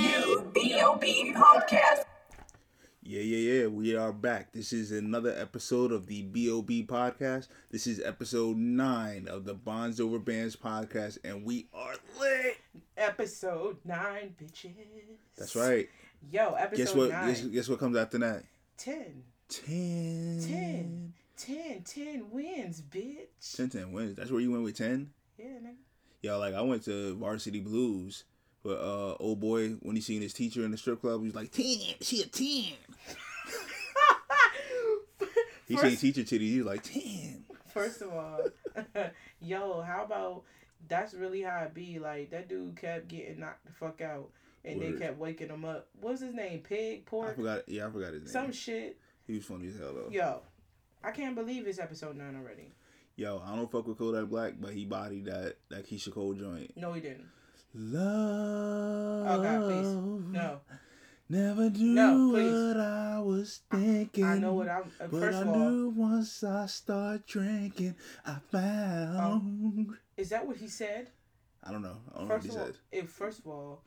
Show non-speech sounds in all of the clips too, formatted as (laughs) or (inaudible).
New B.O.B. podcast. Yeah. We are back. This is another episode of the BOB podcast. This is episode nine of the Bonds Over Bands podcast, and we are lit. Episode nine, bitches. That's right. Yo, episode Guess what? nine. Guess, guess what comes after that? 10. Ten. 10. 10. 10 wins, bitch. 10, 10 wins. That's where you went with 10? Yeah, nigga. Yo, like I went to Varsity Blues, but uh, old boy, when he seen his teacher in the strip club, he was like, 10. She a 10. He seen First- teacher titties, he was like, 10. First of all, (laughs) yo, how about that's really how it be? Like, that dude kept getting knocked the fuck out, and Word. they kept waking him up. What's his name? Pig? pork. I forgot. Yeah, I forgot his name. Some shit. he was funny as hell though. Yo, I can't believe it's episode nine already. Yo, I don't fuck with Kodak Black, but he bodied that that Keyshia Cole joint. No, he didn't. Love. Oh, God, please. No. Never do No, what I was thinking. I know what I'm. Uh, But first I of all, knew once I start drinking, I found. is that what he said? I don't know. I don't know what First he of all, said. if first of all,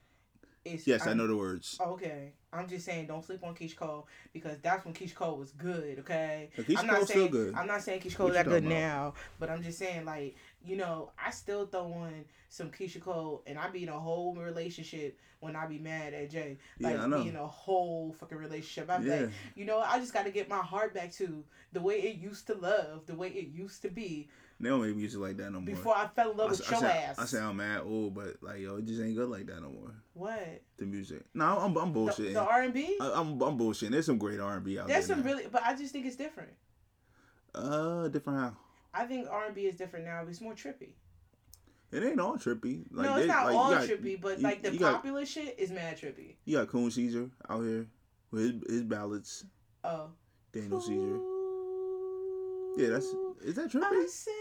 it's Yes, i I'm- know the words. Okay, I'm just saying, don't sleep on Keyshia Cole because that's when Keyshia Cole was good. Okay, But Keyshia I'm not Cole's saying still good. I'm not saying Keyshia What Cole's that good about? now, but I'm just saying like you know I still throw on some Keyshia Cole and I be in a whole relationship when I be mad at Jay. Like Yeah, I know. be in a whole fucking relationship. I'm Yeah. like, you know, I just got to get my heart back to the way it used to love, the way it used to be They don't make music like that no more. before I fell in love I, with I your sound, ass. I sound mad old, but like yo, it just ain't good like that no more. what The music. No, I'm I'm bullshitting. the R and B? I, I'm I'm bullshitting. There's some great R and B out There's there. some now. really, but I just think it's different. uh different how. I think R and B is different now. It's more trippy. It ain't all trippy. Like, no, it's not like, all got, trippy, but you- like the you got- popular shit is mad trippy. You got Coon Caesar out here with his, his ballads. Oh, Daniel Caesar. Yeah, that's is that trippy? I said,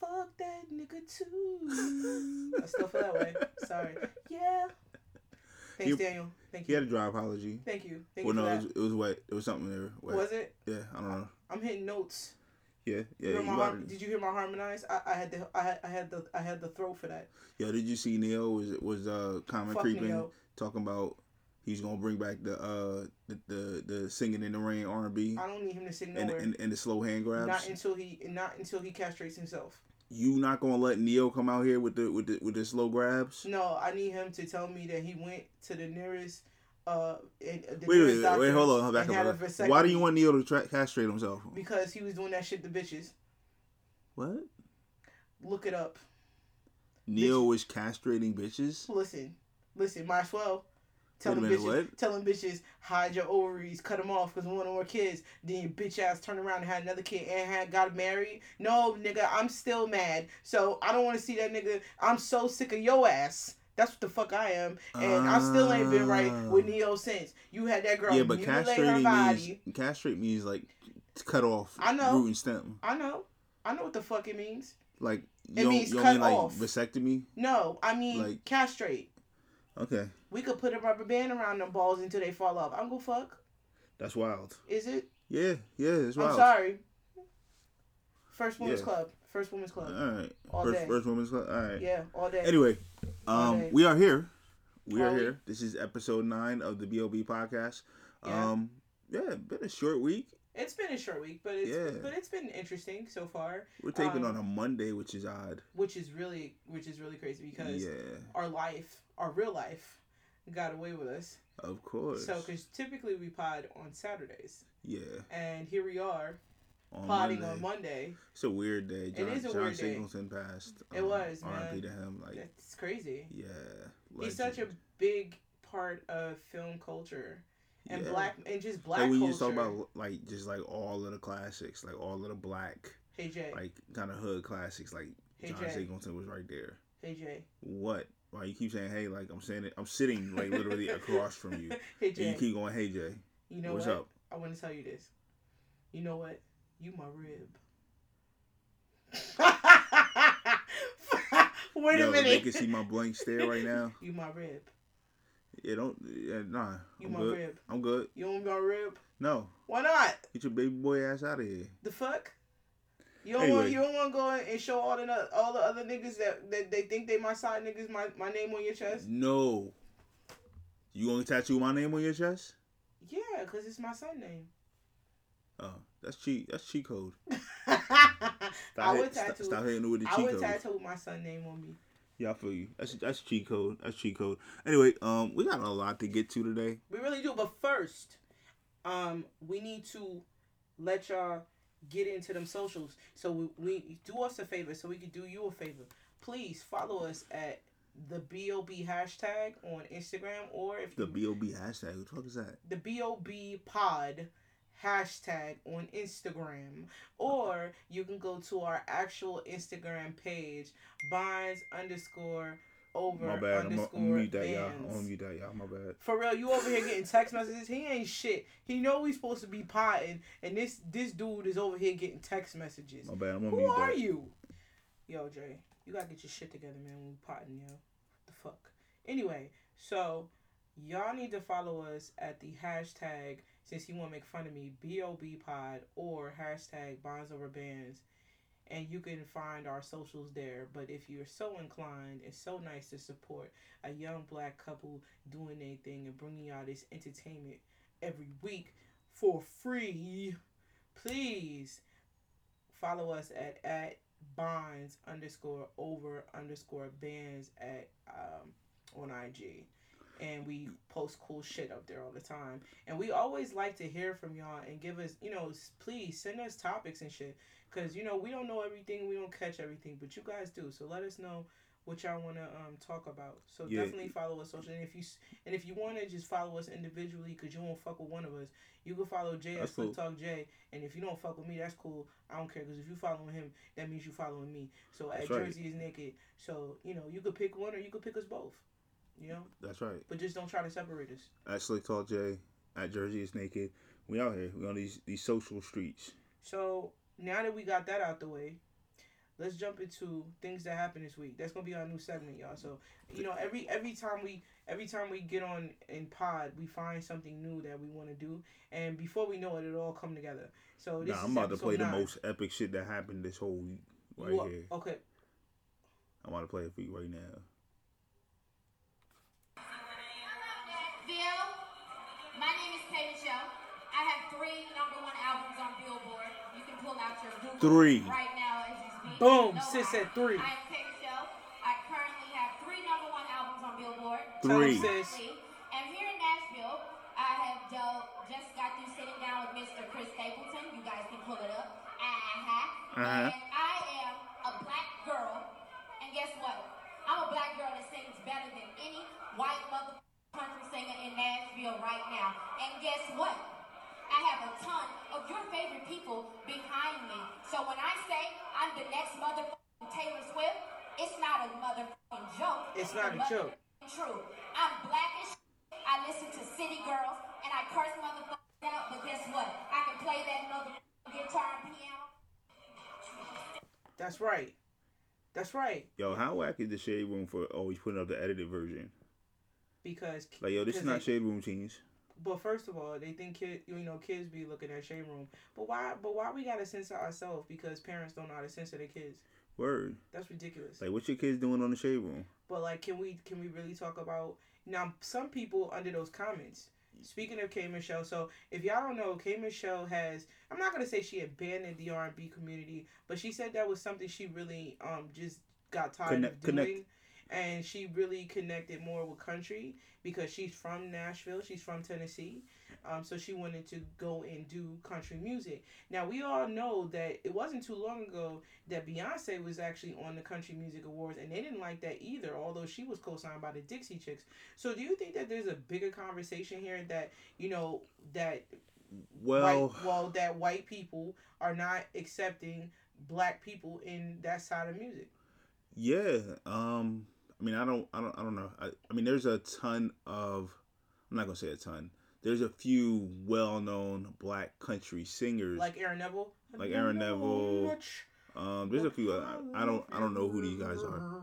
fuck that nigga too. I still feel that way. Sorry. Yeah. Thanks, You- Daniel. Thank you. He had a dry apology. Thank you. Thank Well, you no, it was, it was wet. It was something there. Wet. Was it? Yeah, I don't know. I'm hitting notes. Yeah, yeah. You my har- it. did you hear my harmonize? I, I had the I had, I had the I had the throat for that. Yeah, did you see Neil was was uh comment Fuck creeping Ne-Yo. talking about he's gonna bring back the uh the the, the singing in the rain R and B I don't need him to sing and nowhere. and and the slow hand grabs. not until he not until he castrates himself. you not gonna let Ne-Yo come out here with the with the with the slow grabs? No, I need him to tell me that he went to the nearest. Uh, and, uh, Wait, wait, wait, hold on, had back up. Why do you want Ne-Yo to tra- castrate himself? Because he was doing that shit to bitches. What? Look it up. Ne-Yo was castrating bitches. Listen, listen. Might as well. Tell Wait minute, bitches, what? tell them bitches, hide your ovaries, cut them off because one of more kids. Then your bitch ass turned around and had another kid and had got married. No, nigga, I'm still mad. So I don't want to see that nigga. I'm so sick of your ass. That's what the fuck I am, and I still ain't been right with Ah. Ne-Yo since you had that girl Yeah, but castrating body. means castrate means like cut off I know. root and stem. I know, I know what the fuck it means. Like you It means you cut mean like off. vasectomy. No, I mean Like- castrate. Okay, We could put a rubber band around them balls until they fall off. I'm gonna fuck. that's wild. Is it? Yeah, yeah, it's wild. I'm sorry. First women's Yeah. club. First women's club. All right, All first day. first woman's club. All right. Yeah, all day. Anyway, All um, day. we are here. We are Are we? here. This is episode nine of the Bob podcast. Yeah. Um, yeah, been a short week. It's been a short week, but it's Yeah. but it's been interesting so far, We're taping Um, on a Monday, which is odd. which is really which is really crazy because Yeah, our life, our real life, got away with us. of course. So, because typically we pod on Saturdays, yeah, and here we are on podding Monday. on Monday. It's a weird day. John, is a John weird day. Singleton passed. It um, was, R.I.P. to him. Like, That's crazy. yeah. He's such a big part of film culture and Yeah. black and just black Like you culture. just talk about like just like all of the classics, like all of the black, hey Jay, like kind of hood classics, like Hey, John Jay. Singleton was right there. hey Jay, What? Why you keep saying hey? Like I'm saying it. I'm sitting like literally across from you. (laughs) hey And you keep going hey Jay. You know What's what? up? I want to tell you this. You know what? You my rib. (laughs) Wait Yo, a They minute. can see my blank stare right now. (laughs) You my rib. Yeah, don't. Yeah, nah. You I'm my good. rib. I'm good. You want my rib? No, Why not? get your baby boy ass out of here. The fuck? You don't want you don't want to go and show all the all the other niggas that, that they think they my side niggas my, my name on your chest? No. You gonna tattoo my name on your chest? Yeah, cause it's my son name. Oh, that's cheat. That's cheat code. (laughs) I Stop, would hit, stop, tattoo. stop hitting it with the I cheat would code. tattoo my son name on me. Yeah, I feel you. That's that's cheat code. That's cheat code. Anyway, um, we got a lot to get to today. We really do. But first, um, we need to let y'all get into them socials. So we, we do us a favor, so we can do you a favor. Please follow us at the bob hashtag on Instagram, or if The you, B O B hashtag. Who the fuck is that? the bob pod hashtag on Instagram, or you can go to our actual Instagram page, bonds underscore over My bad. I'm underscore mute that, y'all. I'm mute that, y'all. My bad. For real, you over here getting text messages. He ain't shit. He know we supposed to be potting, and this this dude is over here getting text messages. My bad. I'm Who are that. you? Yo, Jay, you gotta get your shit together, man. When we potting, yo. The fuck. Anyway, so y'all need to follow us at the hashtag since you want to make fun of me, Bob Pod or hashtag Bonds Over Bands. And you can find our socials there. But if you're so inclined, it's so nice to support a young black couple doing their thing and bringing y'all this entertainment every week for free. Please follow us at at bonds underscore over underscore bands at um on IG. And we post cool shit up there all the time. And we always like to hear from y'all and give us, you know, please send us topics and shit. Because, you know, we don't know everything, we don't catch everything, but you guys do. So let us know what y'all want to um talk about. So Yeah. definitely follow us social. And if you and if you want to just follow us individually, because you won't fuck with one of us, you can follow Jay at That's Slick cool. Talk Jay. And if you don't fuck with me, that's cool. I don't care because if you following him, that means you following me. So at right. Jersey is naked. So you know you could pick one or you could pick us both. You know, That's right. but just don't try to separate us. At Slick Talk J. At Jersey is naked. We out here. We on these these social streets. So now that we got that out the way, let's jump into things that happened this week. That's gonna be our new segment, y'all. So you know, every every time we every time we get on in pod, we find something new that we want to do, and before we know it, it all come together. So this Nah, I'm about to play episode the most epic shit that happened this whole week right here. Okay, I'm about to play it for you right now. Three number one albums on Billboard. You can pull out your Google Three. right now as you speak. Boom, No sis lie. said three. I am K Michelle. I currently have three number one albums on Billboard. Three. sis. And here in Nashville, I have dealt, just got through sitting down with Mr. Chris Stapleton. You guys can pull it up. Uh-huh. Uh-huh. And I am a black girl. And guess what? I'm a black girl that sings better than any white mother country singer in Nashville right now. And guess what? I have a ton of your favorite people behind me. So when I say I'm the next motherfucking Taylor Swift, it's not a motherfucking joke. It's not a joke. motherfucking True. I'm black as shit. I listen to City Girls and I curse motherfuckers out, but guess what? I can play that motherfucking guitar and piano. that's right. That's right. Yo, how whack is the shade room for always putting up the edited version? Because Like, yo, this is not they- shade room teens. But first of all, they think kid, you know, kids be looking at shade room. But why? But why we gotta censor ourselves because parents don't know how to censor their kids? Word. That's ridiculous. Like, what your kids doing on the shade room? But like, can we can we really talk about now? Some people under those comments. Speaking of K Michelle, so if y'all don't know, K Michelle has I'm not gonna say she abandoned the R and B community, but she said that was something she really um just got tired Connect- of doing. connect. And she really connected more with country because she's from Nashville, she's from Tennessee, um, so she wanted to go and do country music. Now we all know that it wasn't too long ago that Beyonce was actually on the Country Music Awards, and they didn't like that either. Although she was co-signed by the Dixie Chicks. So do you think that there's a bigger conversation here that you know that Well, white, well that white people are not accepting black people in that side of music? yeah. Um, I mean, I don't, I don't, I don't know. I, I mean, there's a ton of. I'm not gonna say a ton. there's a few well-known black country singers. Like Aaron Neville. Like Aaron Neville. um, there's a few. I, I don't I don't know who these guys are.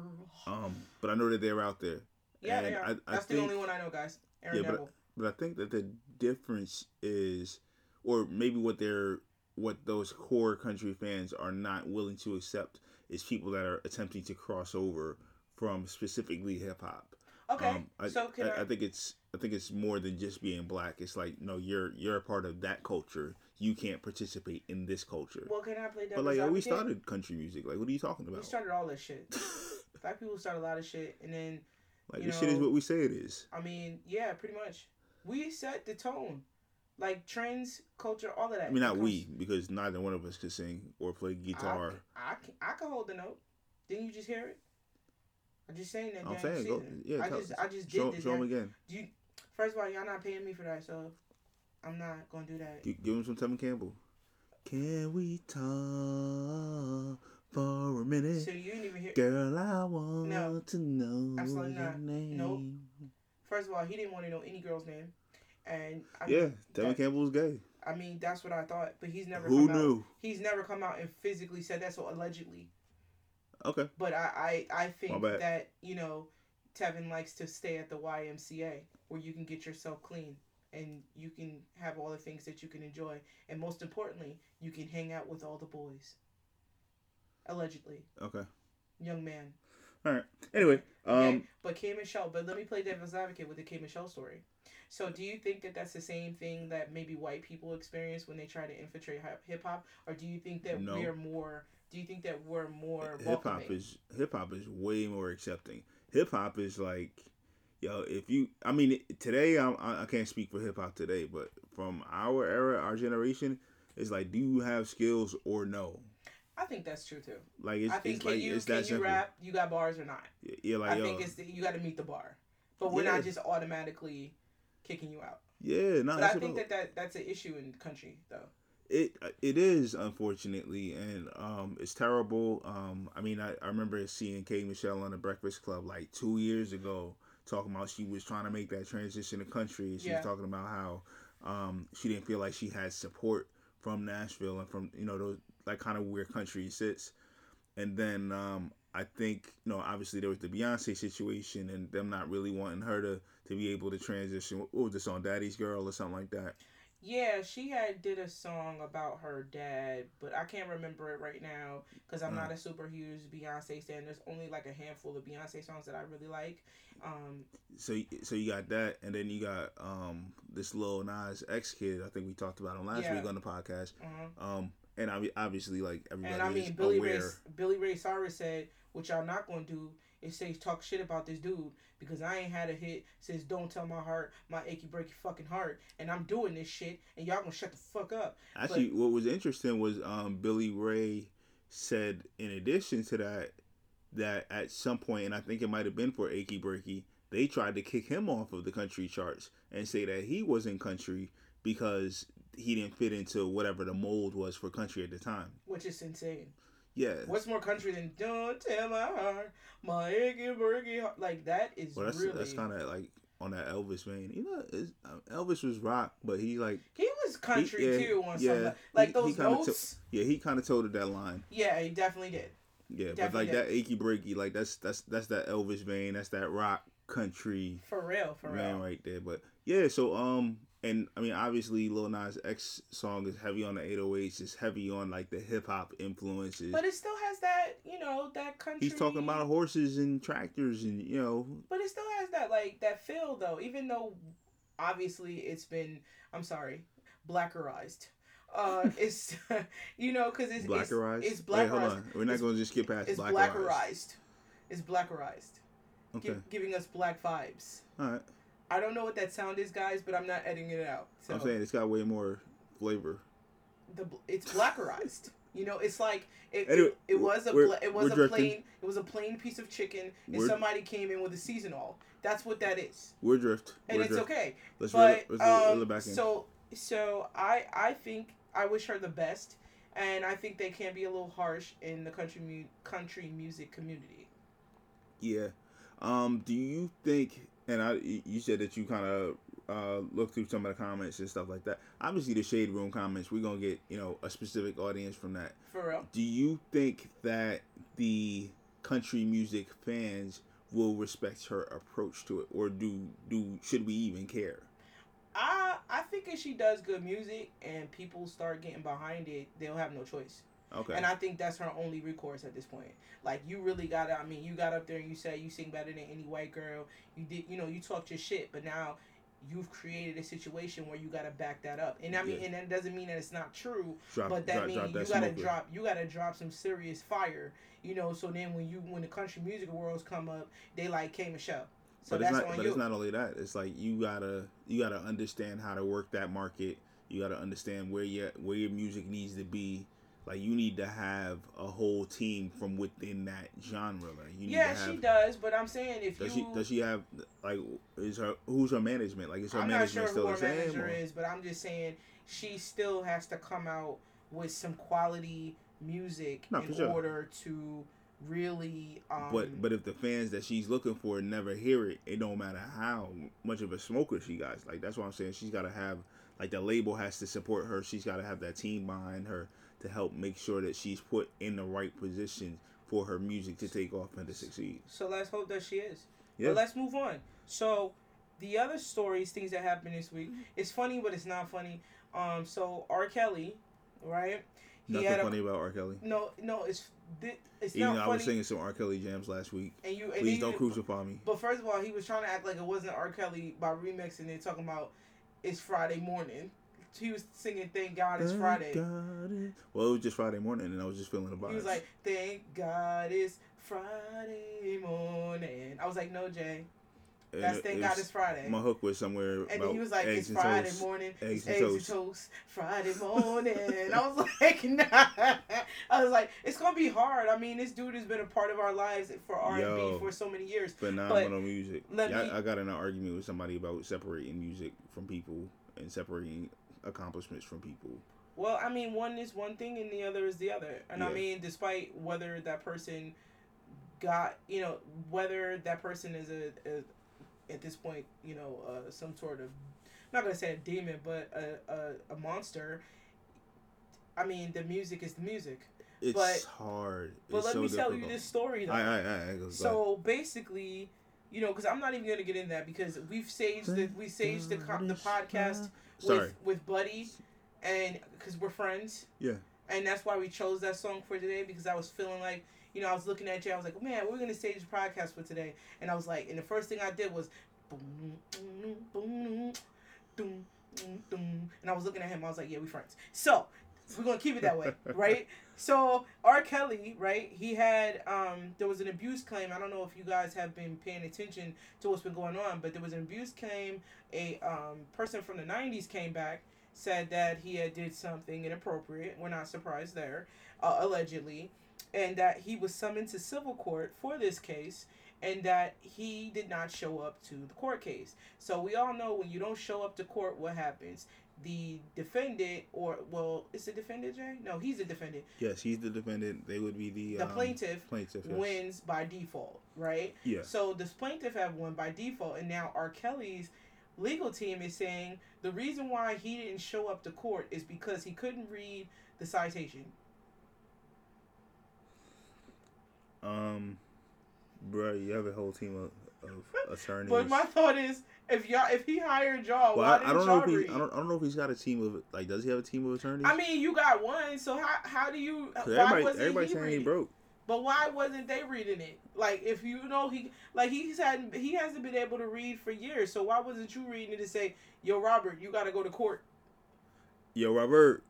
Um, but I know that they're out there. Yeah, and they are. I, I That's the only one I know, guys. Aaron Yeah, but- But I think that the difference is, or maybe what they're what those core country fans are not willing to accept is people that are attempting to cross over from specifically hip hop. Okay, Um, I, so can I, I, I think it's I think it's more than just being black. It's like no, you're you're a part of that culture. You can't participate in this culture. well, can I play but like, oh, we started country music. Like, what are you talking about? We started all this shit. (laughs) Black people started a lot of shit, and then like, this shit is what we say it is. I mean, yeah, pretty much. We set the tone, like trends, culture, all of that. I mean, not comes- we because neither one of us could sing or play guitar. I, I, can, I can hold the note. Didn't you just hear it? I'm just saying that. I'm saying, go, yeah. I tell- just, I just did show, this. show damn- again. Do you, first of all, y'all not paying me for that, so I'm not gonna do that. Gi- Give him some Tevin Campbell. Can we talk for a minute? So you didn't even hear. Girl, I want No. to know Absolutely your not. name. Nope. First of all, he didn't want to know any girl's name, and I Yeah, mean, Tevin that- Campbell's gay. I mean, that's what I thought, but he's never Who come out. knew? He's never come out and physically said that, so allegedly. Okay. But I, I, I think that you know, Tevin likes to stay at the YMCA where you can get yourself clean and you can have all the things that you can enjoy, and most importantly, you can hang out with all the boys. Allegedly, Okay. young man. All right. Anyway, um, Okay, but K Michelle. But let me play devil's advocate with the K Michelle story. So, do you think that that's the same thing that maybe white people experience when they try to infiltrate hip hop, or do you think that No. we're more? Do you think that we're more hip hop is hip hop is way more accepting. Hip hop is like, yo, if you, I mean, today I'm, I I can't speak for hip hop today, but from our era, our generation, it's like, do you have skills or no? I think that's true too. Like it's, I think it's can like you it's can that you rap? You got bars or not? Yeah, like I yo, think it's the, you got to meet the bar, but we're Yeah. not just automatically kicking you out. yeah, no, But I think that, that that's an issue in the country though. It it is unfortunately and um it's terrible um i mean i, I remember seeing kay michelle on the breakfast club like two years ago talking about she was trying to make that transition to country she Yeah. was talking about how um she didn't feel like she had support from nashville and from you know those like kind of where country sits and then um I think you know obviously there was the Beyonce situation and them not really wanting her to to be able to transition. What was this on Daddy's Girl or something like that? Yeah, she had did a song about her dad, but I can't remember it right now because I'm Uh. not a super huge Beyonce fan. There's only like a handful of Beyonce songs that I really like. Um, so so you got that, and then you got um this little Nas X kid. I think we talked about him last Yeah. week on the podcast. uh Um, and obvi- obviously like everybody and I is mean, Billy Ray. Billy Ray Cyrus said, "What y'all not gonna do is says talk shit about this dude because I ain't had a hit since Don't Tell My Heart, My Achy Breaky Fucking Heart, and I'm doing this shit, and y'all gonna shut the fuck up." Actually, what was interesting was um Billy Ray said in addition to that that at some point, and I think it might have been for Achy Breaky, they tried to kick him off of the country charts and say that he wasn't country because he didn't fit into whatever the mold was for country at the time. Which is insane. Yeah. What's more country than "Don't Tell My Heart, My Achy Breaky Heart"? Like that is Well, that's really. that's kind of like on that Elvis vein. You know, um, Elvis was rock, but he like He was country yeah, too on yeah, some like he- those he notes. yeah he kind of toted that line. yeah, he definitely did. Yeah, but Definitely like that achy breaky, like that's that's that's that Elvis vein. That's that rock country For real, for real. right there. But yeah, so um, and I mean obviously Lil Nas X song is heavy on the 808s. It's heavy on like the hip hop influences. But it still has that, you know, that country. He's talking about horses and tractors and you know But it still has that like that feel though, even though obviously it's been I'm sorry, blackerized. Uh, (laughs) it's (laughs) you know because it's blackerized. It's, it's Wait, hold on. We're not going to just skip past It's blackerized. blackerized. It's blackerized. Okay. Gi- giving us black vibes. All right. I don't know what that sound is, guys, but I'm not editing it out. So I'm saying it's got way more flavor. the it's blackerized. (laughs) You know, it's like it, Anyway, it, it was a bla- it was a drifting. plain it was a plain piece of chicken and We're- somebody came in with a seasonal. That's what that is, We're drift. and We're it's drift. okay. Let's but reel, um, back in. so so I I think I wish her the best, and I think they can be a little harsh in the country mu- country music community. Yeah. Um. Do you think? And I, you said that you kind of uh, look through some of the comments and stuff like that. Obviously, the shade room comments, we're gonna get you know a specific audience from that. For real. Do you think that the country music fans will respect her approach to it, or do do should we even care? I I think if she does good music and people start getting behind it, they'll have no choice. Okay. And I think that's her only recourse at this point. Like you really got to I mean, you got up there and you said you sing better than any white girl. You did, you know, you talked your shit, but now you've created a situation where you got to back that up. And I mean, Yeah. and that doesn't mean that it's not true, drop, but that drop, means drop you that got to smoker. drop you got to drop some serious fire, you know, so then when you when the country music worlds come up, they like K Michelle. So but that's it's not. But you. it's not only that. It's like you gotta you gotta understand how to work that market. You gotta understand where your where your music needs to be. Like you need to have a whole team from within that genre. Like you need yeah, to have, she does, but I'm saying if Does you she does she have like is her who's her management? Like is her I'm not management sure still who her same? manager or- is, but I'm just saying she still has to come out with some quality music No, in sure. order to really. Um, But but if the fans that she's looking for never hear it, it don't matter how much of a smoker she got. Like that's what I'm saying. She's got to have like the label has to support her. She's got to have that team behind her to help make sure that she's put in the right position for her music to take off and to succeed. so let's hope that she is. Yeah. But let's move on. So the other stories, things that happened this week, it's funny, but it's not funny. Um, so R. Kelly, right? He Nothing had a- funny about R. Kelly. No, no, it's thi- it's Even not though I was singing some R. Kelly jams last week. and you, and Please don't you- crucify me. But first of all, he was trying to act like it wasn't R. Kelly by remixing it, talking about it's Friday morning. He was singing "Thank God It's Thank Friday." God it- Well, it was just Friday morning, and I was just feeling the vibes. He was like, "Thank God It's Friday morning." I was like, "No, Jay, that's Thank it God It's Friday." My hook was somewhere And about then he was like, "It's Friday toast. morning, Eggs it's and eggs toast. and toast, Friday (laughs) morning." I was like, (laughs) "Nah." I was like, "It's gonna be hard." I mean, this dude has been a part of our lives for R and B for so many years. phenomenal music. let Yeah, me- I, I got in an argument with somebody about separating music from people and separating accomplishments from people. Well, I mean, one is one thing and the other is the other. And I mean, despite whether that person got, you know, whether that person is a, a at this point, you know, uh, some sort of, I'm not gonna say a demon, but a, a, a monster. I mean, the music is the music. It's But- hard. But it's let so me tell you this story though. I, I, I, I go, go So basically, you know, because I'm not even gonna get into that because we've saged the we saged the the podcast Sorry. with with Buddy, and because we're friends. Yeah. And that's why we chose that song for today because I was feeling like, you know, I was looking at you. I was like, man, we're gonna stage the podcast for today. And I was like, and the first thing I did was, boom, boom, boom, boom, boom, boom, and I was looking at him. I was like, yeah, we friends. So we're gonna keep it that way, right? (laughs) So R. Kelly, right? He had um, there was an abuse claim. I don't know if you guys have been paying attention to what's been going on, but there was an abuse claim. A um, person from the '90s came back, said that he had did something inappropriate. We're not surprised there, uh, allegedly, and that he was summoned to civil court for this case. And that he did not show up to the court case. So we all know when you don't show up to court, what happens? The defendant, or well, is the defendant Jay? No, he's a defendant. Yes, he's the defendant. They would be the The um, plaintiff Plaintiff. Yes. wins by default, right? Yeah. So this plaintiff have won by default, and now R. Kelly's legal team is saying the reason why he didn't show up to court is because he couldn't read the citation. Um, bro, you have a whole team of, of (laughs) attorneys. But my thought is, if y'all, if he hired y'all, well, why I, didn't I don't know if he? I don't, I don't know if he's got a team of like. Does he have a team of attorneys? I mean, you got one, so how how do you? Why everybody, wasn't everybody he saying he broke. But why wasn't they reading it? Like if you know he like he's had he hasn't been able to read for years. So why wasn't you reading it to say, "Yo, Robert, you got to go to court. Yo, Robert.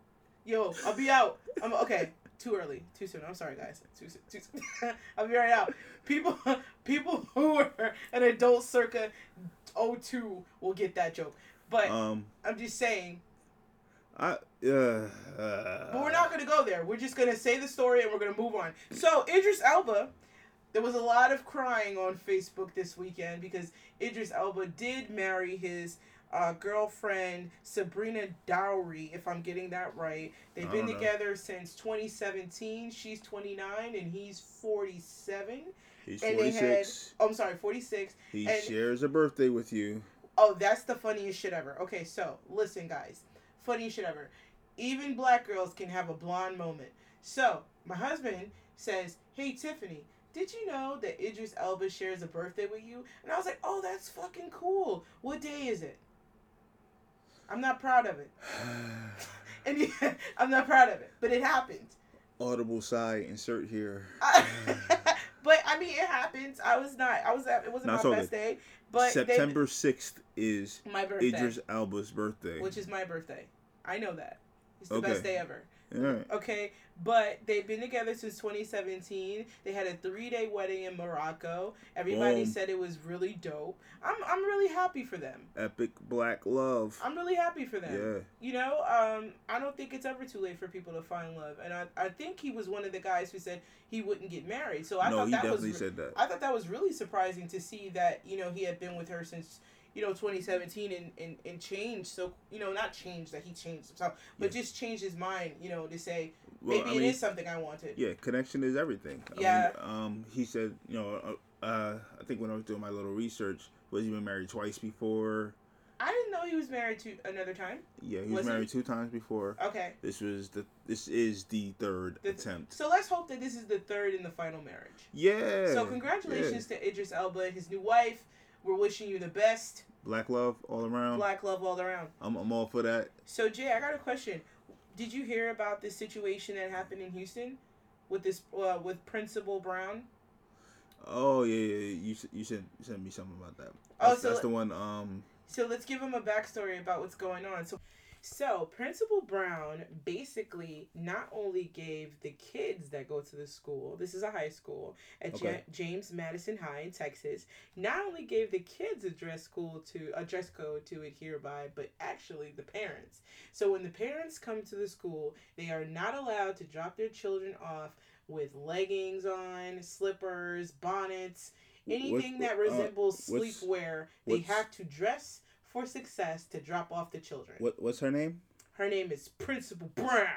Yo, I'll be out." I'm okay. Too early, too soon. I'm sorry, guys. Too soon. Too soon. (laughs) I'll be right out. People, (laughs) people who are an adult circa 02 will get that joke. But Um, I'm just saying. I uh, uh But we're not gonna go there. We're just gonna say the story and we're gonna move on. So Idris Elba, there was a lot of crying on Facebook this weekend because Idris Elba did marry his uh, girlfriend Sabrina Dhowre, if I'm getting that right. They've been know. together since 2017. She's 29 and he's 47. He's and they had- 46. Oh, I'm sorry, 46. He and- shares a birthday with you. Oh, that's the funniest shit ever. Okay, so listen, guys. Funniest shit ever. Even black girls can have a blonde moment. So my husband says, "Hey Tiffany, did you know that Idris Elba shares a birthday with you?" And I was like, "Oh, that's fucking cool. What day is it?" I'm not proud of it. (sighs) and he, (laughs) I'm not proud of it, but it happened. Audible sigh insert here. (laughs) but I mean, it happens. I was not. I was. It wasn't No, it's my best day. But September sixth is my birthday, Idris Elba's birthday. which is my birthday. I know that. It's the Okay. best day ever. Right. Okay, but they've been together since 2017. They had a three-day wedding in Morocco. Everybody Boom. said it was really dope. I'm I'm really happy for them. Epic black love. I'm really happy for them. Yeah. You know, um, I don't think it's ever too late for people to find love, and I, I think he was one of the guys who said he wouldn't get married. So I no, thought that was re- said that. I thought that was really surprising to see that you know he had been with her since you know 2017 and and, and change So you know, not change that he changed himself, but just changed his mind. You know, to say Well, maybe I it mean, is something I wanted. Yeah, connection is everything. I Yeah. mean, um, he said, you know, uh, uh, I think when I was doing my little research, was he been married twice before? I didn't know he was married to another time. Yeah, he was, Was he? married two times before. Okay. This was the this is the third The- attempt. So let's hope that this is the third and the final marriage. Yeah. So congratulations to Idris Elba his new wife. We're wishing you the best. Black love all around. Black love all around. I'm I'm all for that. So Jay, I got a question. Did you hear about this situation that happened in Houston with this uh, with Principal Brown? Oh yeah, yeah. yeah. You you sent you sent me something about that. Oh, That's, so that's the one. Um. So let's give him a backstory about what's going on. So, so Principal Brown basically not only gave the kids that go to the school, this is a high school at Okay. James Madison High in Texas, not only gave the kids a dress school to a dress code to adhere by, but actually the parents. So when the parents come to the school, they are not allowed to drop their children off with leggings on, slippers, bonnets, anything that uh, resembles what's- sleepwear. They have to dress for success to drop off the children. What what's her name? Her name is Principal Brown.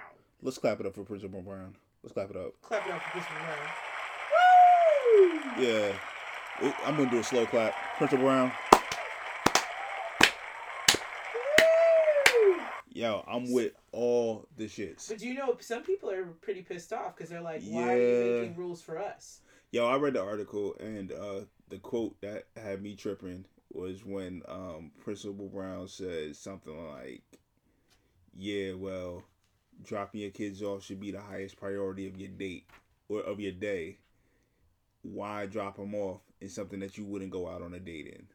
Let's clap it up for Principal Brown. Let's clap it up. Clap it up for Principal Brown. Woo! Yeah. I'm gonna do a slow clap. Principal Brown. Woo! Yo, I'm with all the shits. But do you know, some people are pretty pissed off because they're like, "Why are you making rules for us?" Yo, I read the article and uh, the quote that had me tripping was when um, Principal Brown said something like, "Yeah, well, dropping your kids off should be the highest priority of your date or of your day. Why drop them off in something that you wouldn't go out on a date in?"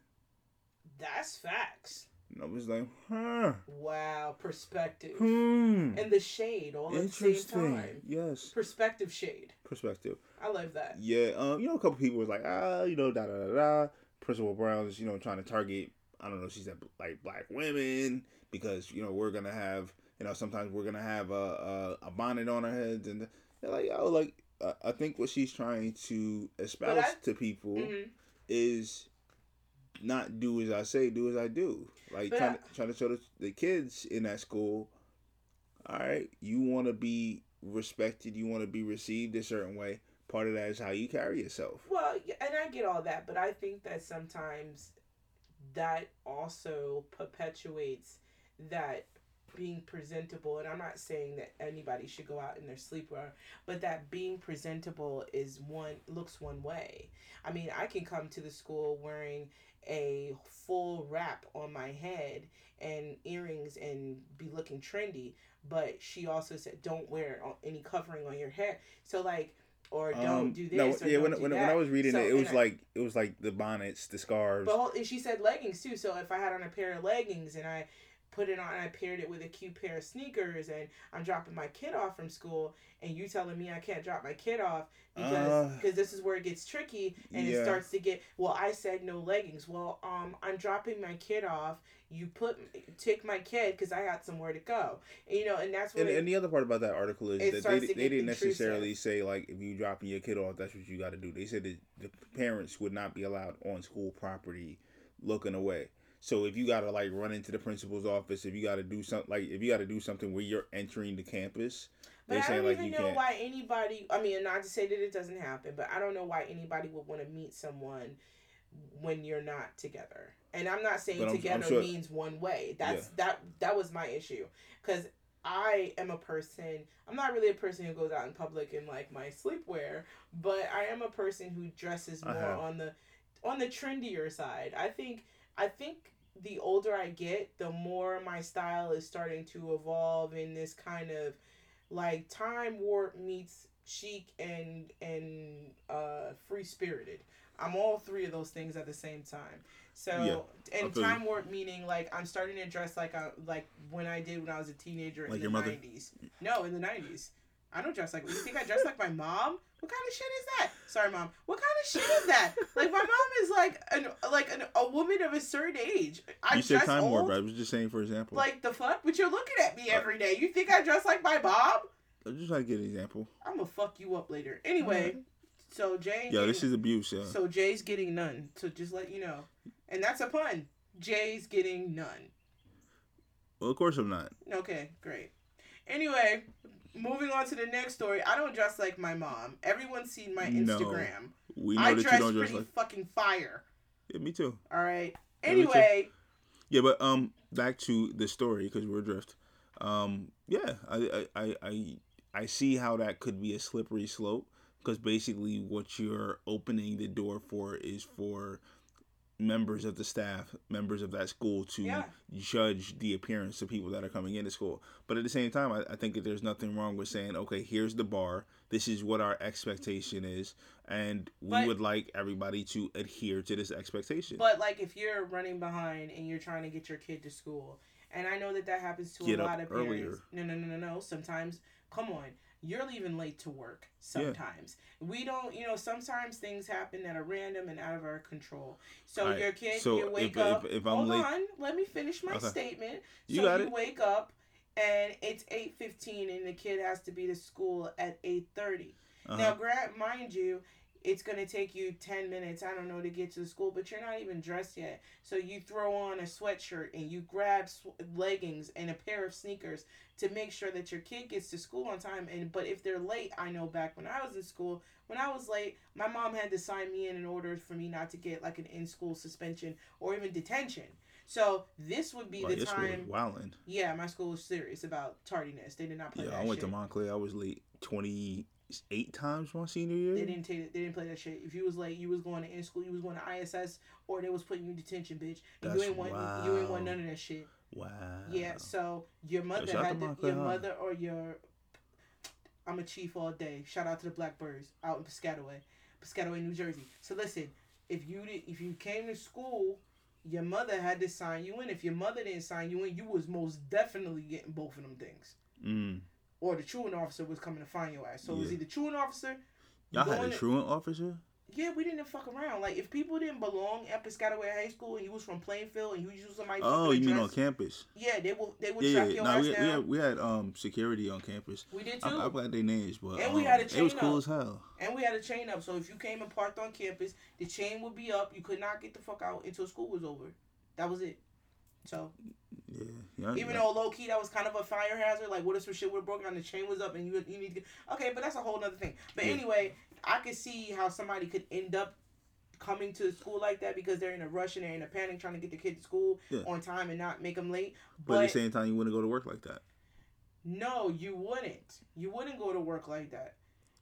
That's facts. And I was like, "Huh, Wow, perspective hmm, and the shade all at the same time. Yes, Perspective shade. perspective." I love that. Yeah, um, you know, a couple people was like, ah, you know, da da da da. Principal Brown's, you know, trying to target, I don't know, she said like black women because you know we're gonna have, you know, sometimes we're gonna have a a, a bonnet on our heads, and like, oh, like uh, I think what she's trying to espouse I- to people hmm is not do as I say, do as I do. Like trying, I- to, trying to show the, the kids in that school, all right, you want to be respected, you want to be received a certain way. Part of that is how you carry yourself. Well, and I get all that, but I think that sometimes that also perpetuates that being presentable. And I'm not saying that anybody should go out in their sleepwear, but that being presentable is one looks one way. I mean, I can come to the school wearing a full wrap on my head and earrings and be looking trendy, but she also said don't wear any covering on your hair. So like or don't Um, do this no, yeah. When, when, when I was reading So, it, it was I- like it was like the bonnets, the scarves. But and she said leggings too. So if I had on a pair of leggings and I put it on, I paired it with a cute pair of sneakers, and I'm dropping my kid off from school, and you telling me I can't drop my kid off because Uh, because this is where it gets tricky and it starts to get. Well, I said no leggings. Well, um, I'm dropping my kid off. You put take my kid because I got somewhere to go. And, you know, and that's what. And, and the other part about that article is that they, they didn't necessarily say like if you dropping your kid off, that's what you got to do. They said that the parents would not be allowed on school property looking away. So if you got to like run into the principal's office, if you got to do something like if you got to do something where you're entering the campus, But I don't like even you know can't. why anybody. I mean, not to say that it doesn't happen, but I don't know why anybody would want to meet someone when you're not together. And I'm not saying I'm- I'm together sure- means one way. That's that that was my issue because I am a person. I'm not really a person who goes out in public in like my sleepwear, but I am a person who dresses more have. on the on the trendier side. I think I think the older I get, the more my style is starting to evolve in this kind of like time warp meets chic and and uh free spirited. I'm all three of those things at the same time. So Yeah, and time warp meaning like I'm starting to dress like I like when I did when I was a teenager Like in the nineties. No, in the nineties. I don't dress like you think I dress like my mom? What kind of shit is that? Sorry, mom. What kind of shit is that? Like my mom is like an like an, a woman of a certain age. I you said time old. warp. I was just saying for example. Like the fuck? But you're looking at Uh, me every day. You think I dress like my mom? I'm just trying to get an example. I'm gonna fuck you up later. Anyway, so Jay. Yo, this is abuse. Yeah. So Jay's getting none. So just let you know, and that's a pun. Jay's getting none. well, of course I'm not. Okay, great. Anyway, moving on to the next story. I don't dress like my mom. Everyone's seen my No. Instagram. We know I that you dress don't pretty dress like. fucking fire. Yeah, me too. All right. Yeah, me too. Anyway, Yeah, but um, back to the story because we're adrift. Um, yeah, I, I, I, I, I see how that could be a slippery slope because basically what you're opening the door for is for members of the staff, members of that school to Yeah. judge the appearance of people that are coming into school. But at the same time, I, I think that there's nothing wrong with saying, okay, here's the bar. This is what our expectation is, and we But- would like everybody to adhere to this expectation. but like if you're running behind and you're trying to get your kid to school, and I know that that happens to Get a lot of parents. earlier. No, no, no, no, no. Sometimes, come on, you're leaving late to work. Yeah. Sometimes we don't. You know, sometimes things happen that are random and out of our control. So Alright, your kid, so you wake if- up. if- if I'm hold late- on, let me finish my Okay. statement. You so you it. wake up. And it's eight fifteen, and the kid has to be to school at eight thirty. Uh-huh. Now, grant, mind you, it's gonna take you ten minutes. I don't know to get to the school, but you're not even dressed yet. So you throw on a sweatshirt and you grab sw- leggings and a pair of sneakers to make sure that your kid gets to school on time. And but if they're late, I know back when I was in school, when I was late, my mom had to sign me in in order for me not to get like an in-school suspension or even detention. So this would be Like, the your school was time. wildin'. Yeah, my school was serious about tardiness. They did not play Yeah, I went shit. to Montclair. I was late twenty eight times my senior year. They didn't take. They didn't play that shit. If you was like you was going to in school. You was going to ISS, or they was putting you in detention, bitch. And you That's ain't want. You ain't want none of that shit. Wow. Yeah. So your mother out had to your mother or your. I'm a chief all day. Shout out to the Blackbirds out in Piscataway, Piscataway, New Jersey. So listen, if you did, if you came to school, your mother had to sign you in. If your mother didn't sign you in, you was most definitely getting both of them things. Mm. Or the truant officer was coming to find your ass. So it was Yeah. either truant officer. Y'all had a to- truant officer. Yeah, we didn't fuck around. Like, if people didn't belong at Piscataway High School and you was from Plainfield and you used somebody Oh, you mean on campus? yeah, they will they would Yeah, track yeah. your No, ass we had, down. we had we had um security on campus. we did too. I, I forgot their names, but And we um, had a chain it was cool up. as hell. and we had a chain up, so if you came and parked on campus, the chain would be up. You could not get the fuck out until school was over. That was it. So Yeah, yeah. even yeah. though low key that was kind of a fire hazard, like what if some shit would have broken and the chain was up and you you need to get okay, but that's a whole other thing. But Yeah. anyway, I could see how somebody could end up coming to school like that because they're in a rush and they're in a panic trying to get the kid to school on time and not make them late. but at the same time, you wouldn't go to work like that. no, you wouldn't. You wouldn't go to work like that.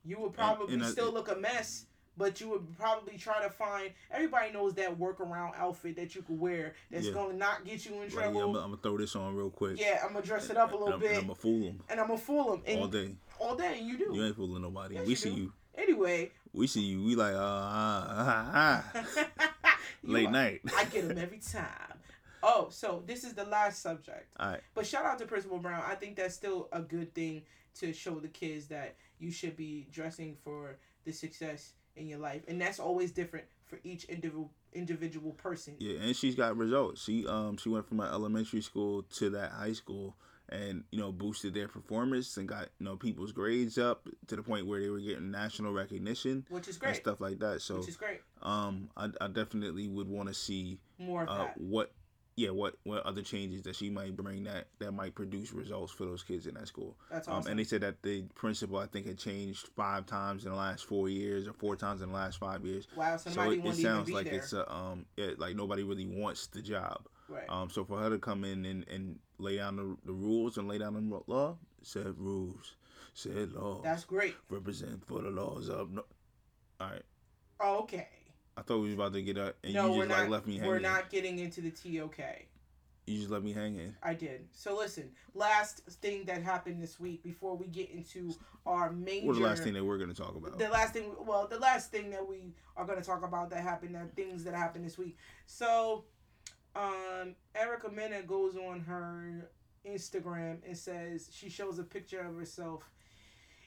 You would probably and I- still look a mess. But you would probably try to find. Everybody knows that workaround outfit that you could wear that's Yeah. gonna not get you in Like, yeah, I'm, gonna throw this on real quick. Yeah, I'm gonna dress it up a little I'm, bit, And I'm gonna fool them and I'm gonna fool them. And all day. all day. You do. You ain't fooling nobody. Yes, we you see do. you. Anyway. We see you. We like uh, uh, uh, uh, late are- night. I get them every time. Oh, so this is the last subject. All right. But shout out to Principal Brown. I think that's still a good thing to show the kids that you should be dressing for the success in your life, and that's always different for each individual individual person. Yeah, and she's got results. She um she went from an elementary school to that high school, and you know boosted their performance and got you know people's grades up to the point where they were getting national recognition Which is great, and stuff like that. So Which is great. um I, I definitely would want to see More of uh that. what yeah, what what other changes that she might bring that that might produce results for those kids in that school. That's Um, awesome. and they said that the principal I think had changed five times in the last four years or four times in the last five years. wow, so So it, it sounds like there. it's a um yeah, like nobody really wants the job. right. Um, so for her to come in and, and lay down the, the rules and lay down the law, said rules, said law, That's great. represent for the laws of. No- All right, Okay. I thought we was about to get up, and no, you just not. like left me hanging. we're not getting into the TOK. You just let me hanging. I did. So listen, last thing that happened this week before we get into our major. What the last thing that we're gonna talk about? The last thing, well, the last thing that we are going to talk about that happened, that things that happened this week. So, um, Erica Mena goes on her Instagram and says she shows a picture of herself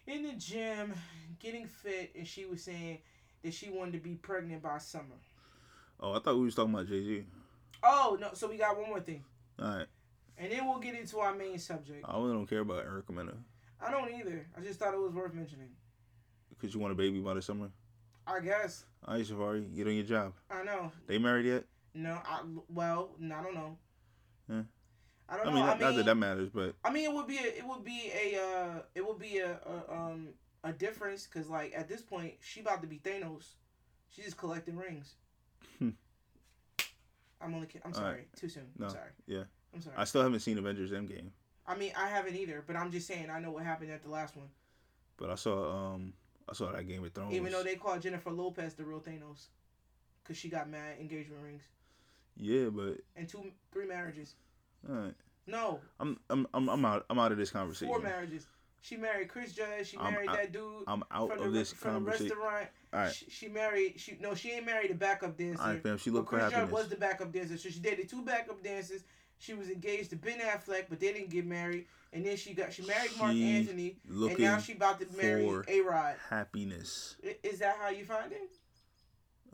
in the gym getting fit, and she was saying that she wanted to be pregnant by summer. Oh, I thought we was talking about Jay Z. Oh no! So we got one more thing, All right, and then we'll get into our main subject. I really don't care about Erica Mena I don't either. I just thought it was worth mentioning. because you want a baby by the summer. I guess All right, Safaree, get on your job. I know. They married yet? No, I well, I don't know. Yeah. I don't I know. mean, I not, mean, not that that matters, but I mean, it would be a, it would be a, uh, it would be a, a um, a difference because like at this point, she about to be Thanos. She's just collecting rings. Hmm. I'm only kidding. I'm sorry. right. Too soon. No. I'm sorry. yeah, I'm sorry. I still haven't seen Avengers Endgame, I mean, I haven't either, but I'm just saying I know what happened at the last one. but I saw um I saw that Game of Thrones. Even though they called Jennifer Lopez the real Thanos, because she got mad engagement rings yeah, but and two, three marriages. all right, No, I'm I'm I'm I'm out I'm out of this conversation. four marriages. She married Chris Judge. She I'm married out- that dude I'm out from, of the, this from the restaurant. All right, She, she married. She no, she ain't married a backup dancer. all right, fam. She looked Chris Judge happiness. was the backup dancer, so she dated two backup dancers. She was engaged to Ben Affleck, but they didn't get married. And then she got she married Mark She Anthony, and now she about to marry A Rod. happiness. Is that how you find it?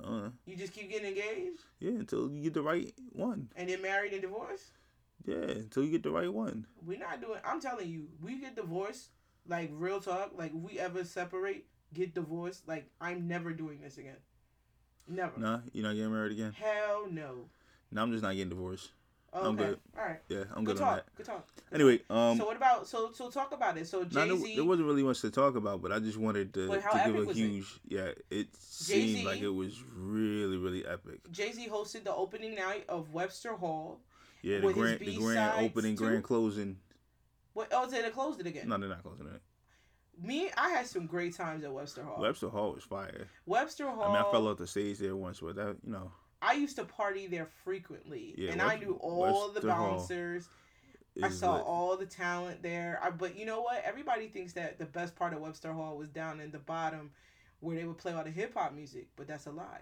Uh, You just keep getting engaged yeah, until you get the right one. and then married and divorced? Yeah, until you get the right one. We're not doing. I'm telling you, we get divorced. Like real talk. Like if we ever separate, get divorced. Like I'm never doing this again. Never. Nah, you're not getting married again. Hell no. No, I'm just not getting divorced. Okay. I'm good. All right. Yeah, I'm good good, on that. Good talk. Good Anyway, um, so what about so so talk about it. So Jay Z. there wasn't really much to talk about, but I just wanted to, to give a was it? huge. Yeah, it Jay-Z- seemed like it was really, really epic. Jay Z hosted the opening night of Webster Hall. Yeah, the grand, the grand opening, too? grand closing. What? Oh, they closed it again. No, they're not closing it. Me, I had some great times at Webster Hall. Webster Hall was fire. Webster Hall. I mean, I fell off the stage there once, but that you know, I used to party there frequently, Yeah, and I knew all the Webster Hall bouncers. I saw lit. all the talent there. I, but you know what? Everybody thinks that the best part of Webster Hall was down in the bottom, where they would play all the hip hop music. But that's a lie.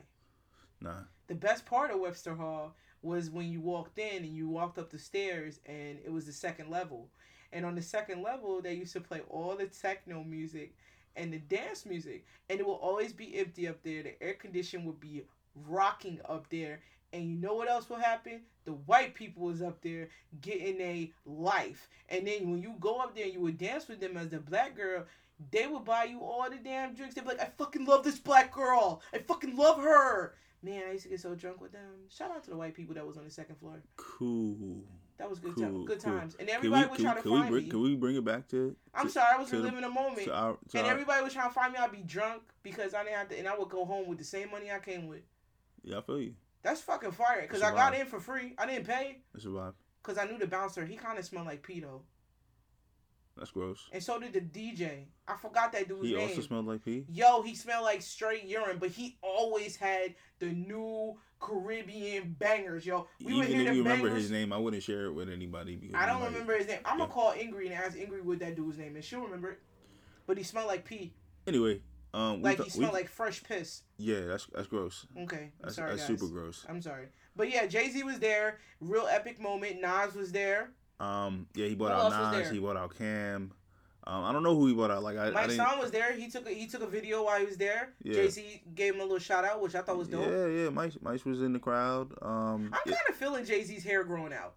Nah, The best part of Webster Hall was when you walked in and you walked up the stairs, and it was the second level. And on the second level, they used to play all the techno music and the dance music, and it will always be empty up there. The air condition would be rocking up there. And you know what else will happen? The white people was up there getting a life. And then when you go up there and you would dance with them as the black girl, they would buy you all the damn drinks. They'd be like, I fucking love this black girl. I fucking love her. Man, I used to get so drunk with them. Shout out to the white people that was on the second floor. cool. That was good Cool, time, good cool. times. And everybody we, would can, try we- to can we find bring, me. Can we bring it back to? I'm sorry, I was to the- reliving a moment. To our, to and our- everybody was trying to find me. I'd be drunk because I didn't have to, and I would go home with the same money I came with. yeah, I feel you. That's fucking fire. Because I got in for free. I didn't pay That's a vibe. because I knew the bouncer. He kind of smelled like Pito. That's gross. And so did the DJ. I forgot that dude's He name. also smelled like pee. Yo, he smelled like straight urine, but he always had the new Caribbean bangers, yo. We Even if you remember his name, I wouldn't share it with anybody because I don't remember his name. I'm Yeah. gonna call Ingrid and ask Ingrid what that dude's name is. She'll remember it. But he smelled like pee. Anyway, um, Like ta- he smelled we- like fresh piss. yeah, that's that's gross. Okay. I'm That's, sorry, that's guys. super gross. I'm sorry. But yeah, Jay Z was there. Real epic moment. Nas was there. Um, yeah, he bought Who out Nas. He bought out Cam. Um, I don't know who he bought out. Like I, I Son was there. He took a he took a video while he was there. Yeah. Jay Z gave him a little shout out, which I thought was dope. Yeah, yeah. Mike, Mike was in the crowd. Um, I'm yeah, kind of feeling Jay Z's hair growing out.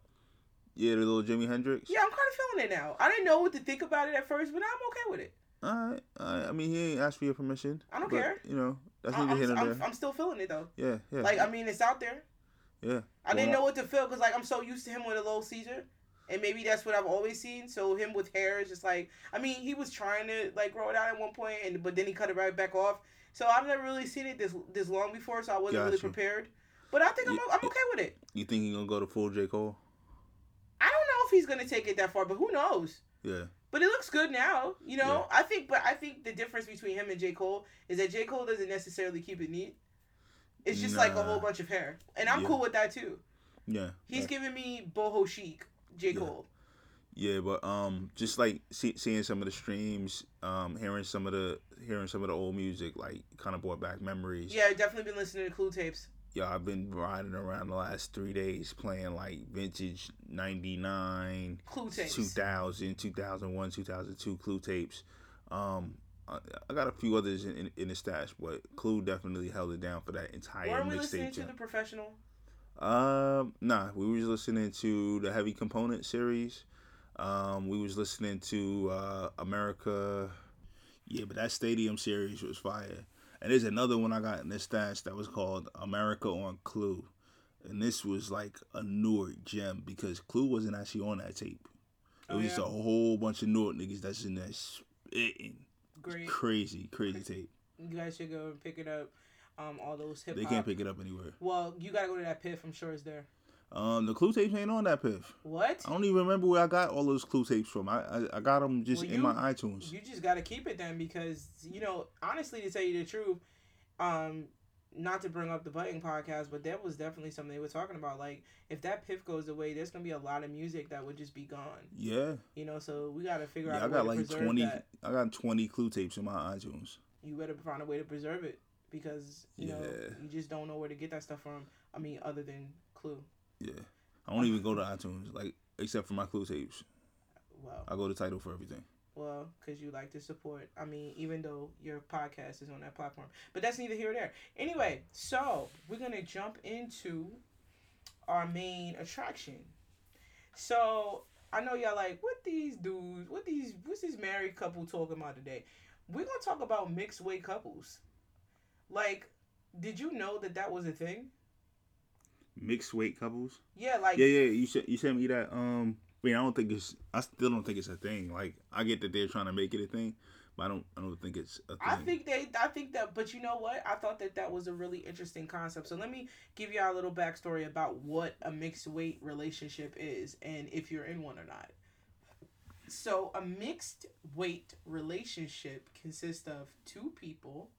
yeah, the little Jimi Hendrix. Yeah, I'm kind of feeling it now. I didn't know what to think about it at first, but I'm okay with it. All right, all right. I mean, he ain't asked for your permission. I don't but, care. You know, that's neither here I'm, nor there. I'm still feeling it though. Yeah, yeah. Like I mean, it's out there. Yeah. I didn't know what to feel because like I'm so used to him with a little Caesar, and maybe that's what I've always seen. So him with hair is just like I mean he was trying to like grow it out at one point, and but then he cut it right back off. So I've never really seen it this this long before, so I wasn't really prepared. But I think I'm, Yeah, I'm okay with it. You think he gonna go to full J Cole? I don't know if he's gonna take it that far, but who knows? Yeah. But it looks good now, you know. I think, but I think the difference between him and J Cole is that J Cole doesn't necessarily keep it neat. It's just like a whole bunch of hair, and I'm Yeah. cool with that too. Yeah. He's yeah. giving me boho chic, J Yeah. Cole. Yeah, but um, just like see, seeing some of the streams, um, hearing some of the hearing some of the old music, like kind of brought back memories. Yeah, I've definitely been listening to Clue tapes. Yeah, I've been riding around the last three days playing like vintage '99, Clue tapes. 2000, 2001, 2002 Clue tapes. Um, I, I got a few others in, in, in the stash, but Clue definitely held it down for that entire Weren't we listening to the professional? Um, nah, we was listening to the Heavy Component series. Um, we was listening to uh, America. Yeah, but that Stadium series was fire. And there's another one I got in the stash that was called America on Clue, and this was like a Newark gem because Clue wasn't actually on that tape. It Oh, was just a whole bunch of Newark niggas that's in there spitting. Great. Crazy, crazy tape. You guys should go and pick it up. Um, all those hip They can't pick it up anywhere. Well, you gotta go to DatPiff. I'm sure it's there. Um, the Clue tapes ain't on DatPiff. What? I don't even remember where I got all those clue tapes from. I I, I got them just Well, in my iTunes. You just gotta keep it then because you know, honestly, to tell you the truth, um, not to bring up the Budden podcast, but that was definitely something they were talking about. Like, if DatPiff goes away, there's gonna be a lot of music that would just be gone. yeah, You know, so we gotta figure yeah. out. I got to like twenty. That. I got twenty clue tapes in my iTunes. You better find a way to preserve it because you know you just don't know where to get that stuff from. I mean, other than Clue. Yeah, I don't even go to iTunes like except for my clue tapes. Well, I go to Tidal for everything. well, because you like to support. I mean, even though your podcast is on that platform, but that's neither here or there. Anyway, so we're gonna jump into our main attraction. So I know y'all like what these dudes, what these, what's this married couple talking about today? We're gonna talk about mixed weight couples. Like, did you know that that was a thing? Mixed weight couples. Yeah, like Yeah, yeah. You said you sent me that. Um, I mean, I don't think it's. I still don't think it's a thing. Like, I get that they're trying to make it a thing, but I don't. I don't think it's a thing. I think they, I think that, but you know what? I thought that that was a really interesting concept. So let me give you a little backstory about what a mixed weight relationship is and if you're in one or not. So a mixed weight relationship consists of two people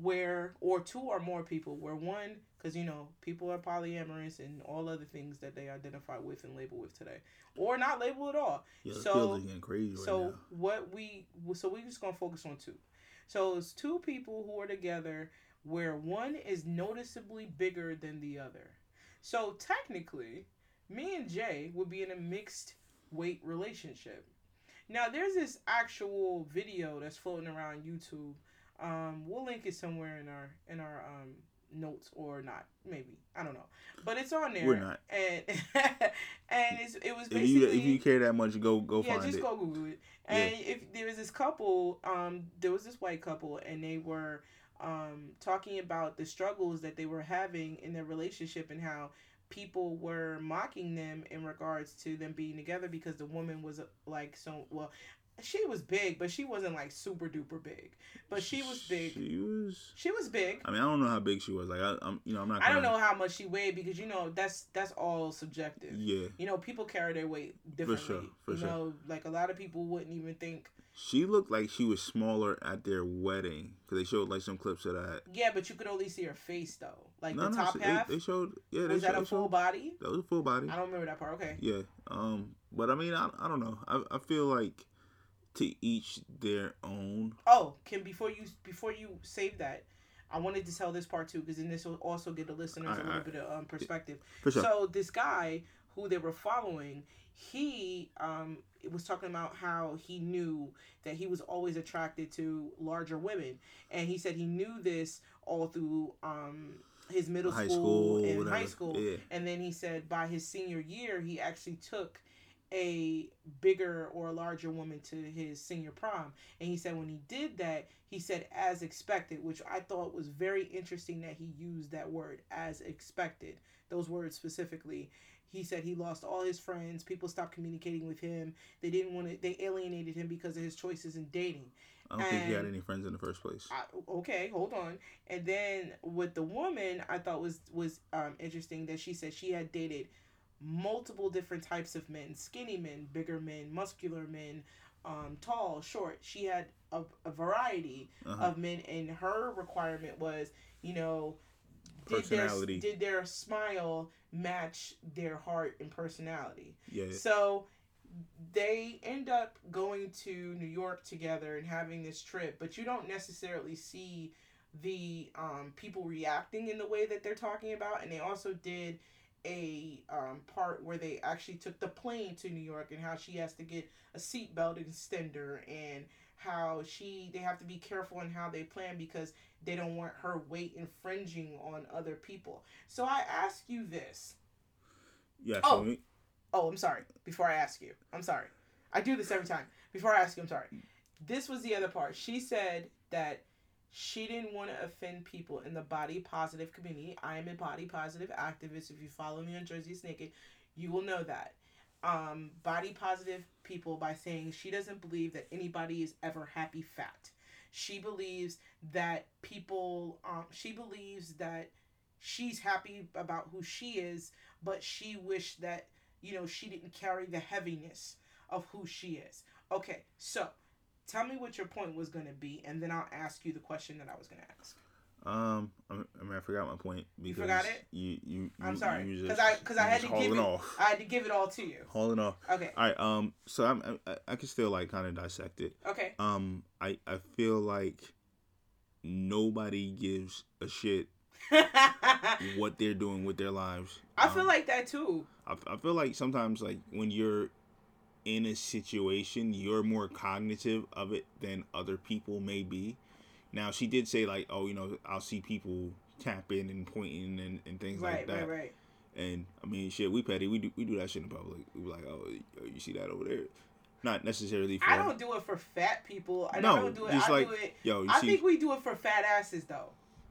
where, or two or more people where one, because you know, people are polyamorous and all other things that they identify with and label with today, or not label at all. Yeah, so- crazy right So now. what we so we just gonna focus on two. So it's two people who are together where one is noticeably bigger than the other. So technically, me and Jay would be in a mixed weight relationship. Now there's this actual video that's floating around YouTube. Um, we'll link it somewhere in our in our um, notes or not, maybe I don't know, but it's on there. We're not. And (laughs) and it's, it was If basically you if you care that much, go go yeah, find it. Yeah, just go Google it. And if there was this couple, um, there was this white couple, and they were um talking about the struggles that they were having in their relationship and how people were mocking them in regards to them being together because the woman was uh, like so well she was big but she wasn't like super duper big but she was big She was. she was big I mean, I don't know how big she was. Like, I, I'm, you know, I'm not. i don't know how much she weighed because you know that's that's all subjective Yeah, you know people carry their weight differently For sure, for you sure. know like a lot of people wouldn't even think she looked like she was smaller at their wedding because they showed like some clips of that. Yeah, but you could only see her face though. Like no, the no, top they, half. they showed. Yeah, they was showed. that a full showed- body? That was a full body. I don't remember that part. Okay. Yeah. Um. But I mean, I, I don't know. I, I feel like to each their own. Oh, Kim, before you before you save that, I wanted to tell this part too because then this will also give the listeners a little alright. bit of um, perspective. Sure. So this guy who they were following, he um was talking about how he knew that he was always attracted to larger women, and he said he knew this all through um his middle High school, school, and high school, Yeah. and then he said by his senior year he actually took a bigger or larger woman to his senior prom. And he said when he did that, he said as expected, which I thought was very interesting that he used that word as expected, those words specifically. He said he lost all his friends. People stopped communicating with him. They didn't want to. They alienated him because of his choices in dating. I don't think he had any friends in the first place. I, okay, hold on. And then with the woman, I thought was was um, interesting that she said she had dated multiple different types of men: skinny men, bigger men, muscular men, um, tall, short. She had a, a variety Uh-huh. of men, and her requirement was, you know, did their did their smile match their heart and personality? Yeah. So they end up going to New York together and having this trip, but you don't necessarily see the um, people reacting in the way that they're talking about. And they also did a um, part where they actually took the plane to New York and how she has to get a seatbelt extender and how she they have to be careful in how they plan because they don't want her weight infringing on other people. So I ask you this. Yeah. Oh. We- Oh, I'm sorry. Before I ask you, I'm sorry. I do this every time. Before I ask you, I'm sorry. This was the other part. She said that she didn't want to offend people in the body positive community. I am a body positive activist. If you follow me on Jersey is Naked, you will know that. Um, body positive people by saying she doesn't believe that anybody is ever happy fat. She believes that people, um, she believes that she's happy about who she is, but she wished that you know, she didn't carry the heaviness of who she is. Okay, so tell me what your point was going to be, and then I'll ask you the question that I was going to ask. um, I mean, I forgot my point because you forgot it? You, you, I'm sorry you because I because I had to give it. off, I had to give it all to you. hauling off. Okay. All right. Um. So I'm. I, I can still like kind of dissect it. Okay. Um. I I feel like nobody gives a shit (laughs) what they're doing with their lives. I feel Um, like that too. I, I feel like sometimes like when you're in a situation you're more cognitive of it than other people may be now she did say like oh you know i'll see people tapping and pointing and, and things Right, like that right, right. Right. And i mean shit we petty we do we do that shit in public we be like oh, oh you see that over there not necessarily for I don't do it for fat people. and No, I don't do it. just I like, do it. yo I see think we do it for fat asses though.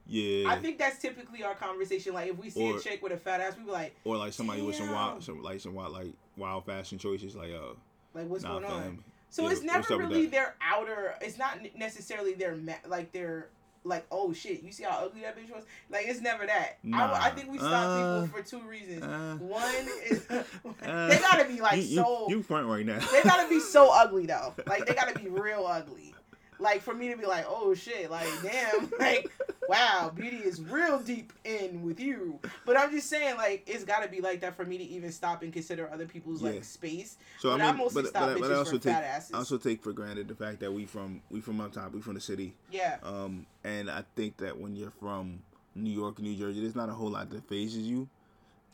yeah I think that's typically our conversation. Like if we see Or- a chick with a fat ass, we be like, or like somebody with some wild some like some wild like wild fashion choices like uh like what's nah going on? fam So Yeah, it's never really their outer. It's not necessarily their like their like oh shit. You see how ugly that bitch was? Like it's never that. I, I think we stop Uh, people for two reasons. uh, One is (laughs) uh, they gotta be like you, you- so. you front right now they gotta be so (laughs) ugly though. Like they gotta be real ugly. Like for me to be like, oh shit, like damn, (laughs) like wow, beauty is real deep in with you. But I'm just saying, like it's gotta be like that for me to even stop and consider other people's Yeah. like space. So But I I mean, mostly but, stop but, but I also for take fat asses. I also take for granted the fact that we from we from up top, we from the city. Yeah. Um, and I think that when you're from New York, New Jersey, there's not a whole lot that phases you.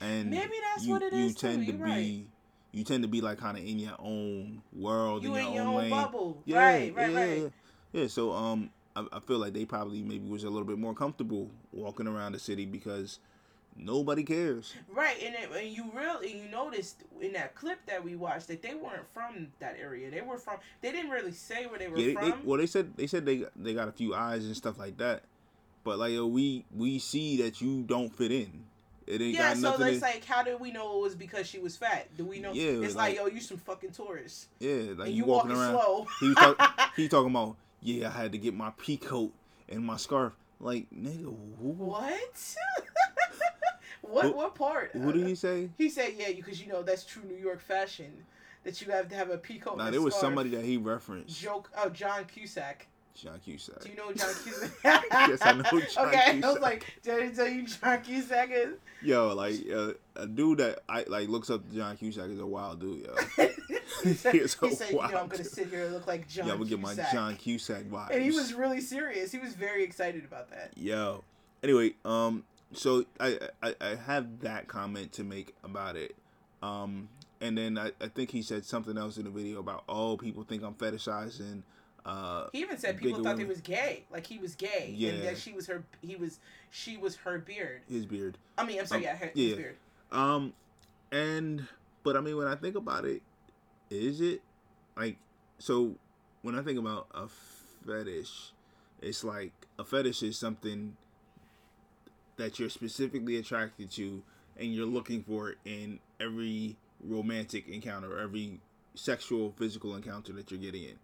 And Maybe that's you, what it you is, too. tend to You're be right. you tend to be like kind of in your own world, You in your, in your own, own bubble. Yeah, Right, right, yeah, right. Yeah, yeah. So um, I, I feel like they probably maybe was a little bit more comfortable walking around the city because nobody cares. Right, and, it, and you really you noticed in that clip that we watched that they weren't from that area. They were from. They didn't really say where they were Yeah, from. they, well, they said they said they they got a few eyes and stuff like that, but like yo, we we see that you don't fit in. It ain't yeah, got so it's to, like, how did we know it was because she was fat? Do we know? Yeah, it's like, like- yo, you some fucking tourists, yeah, like and you you walking walking around. slow. He talk, (laughs) he talking about yeah, I had to get my pea coat and my scarf. Like nigga, who, what? (laughs) what? Who- what part? who did he say? He said, yeah, because you know that's true New York fashion, that you have to have a peacoat. Nah, and a there was somebody that he referenced. Joke. Oh, John Cusack. John Cusack. Do you know John Cusack? (laughs) Yes, I know (laughs) John okay, I was like, did I tell you John Cusack is? Yo, like uh, a dude that I like looks up to John Cusack is a wild dude, yo. (laughs) he said, He said you know, I'm gonna sit here and look like John. yeah, I'm gonna get my John Cusack vibes. And he was really serious. He was very excited about that. Yo. Anyway, um, so I, I I have that comment to make about it. Um, and then I, I think he said something else in the video about oh people think I'm fetishizing. Uh, He even said people thought he was gay, like he was gay, Yeah. and that she was her. He was she was her beard. his beard. I mean, I'm sorry, Um, yeah, her, yeah. his beard. Um, and but I mean when I think about it, is it like so when I think about a fetish, it's like a fetish is something that you're specifically attracted to and you're looking for in every romantic encounter, every sexual physical encounter that you're getting in.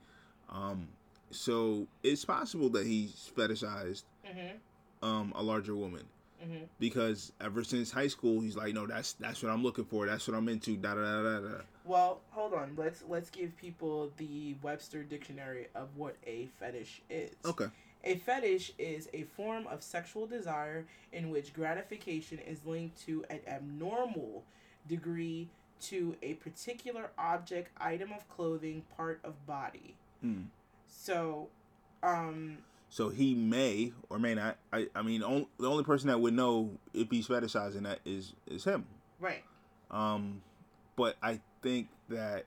Um, so it's possible that he's fetishized Mm-hmm. um, a larger woman Mm-hmm. because ever since high school he's like, no, that's that's what I'm looking for. That's what I'm into. Da da da da da. Well, hold on. Let's let's give people the Webster dictionary of what a fetish is. Okay. A fetish is a form of sexual desire in which gratification is linked to an abnormal degree to a particular object, item of clothing, part of body. Hmm. So, um, So he may or may not. I, I mean, on, the only person that would know if he's fetishizing that is is him. right. Um, but I think that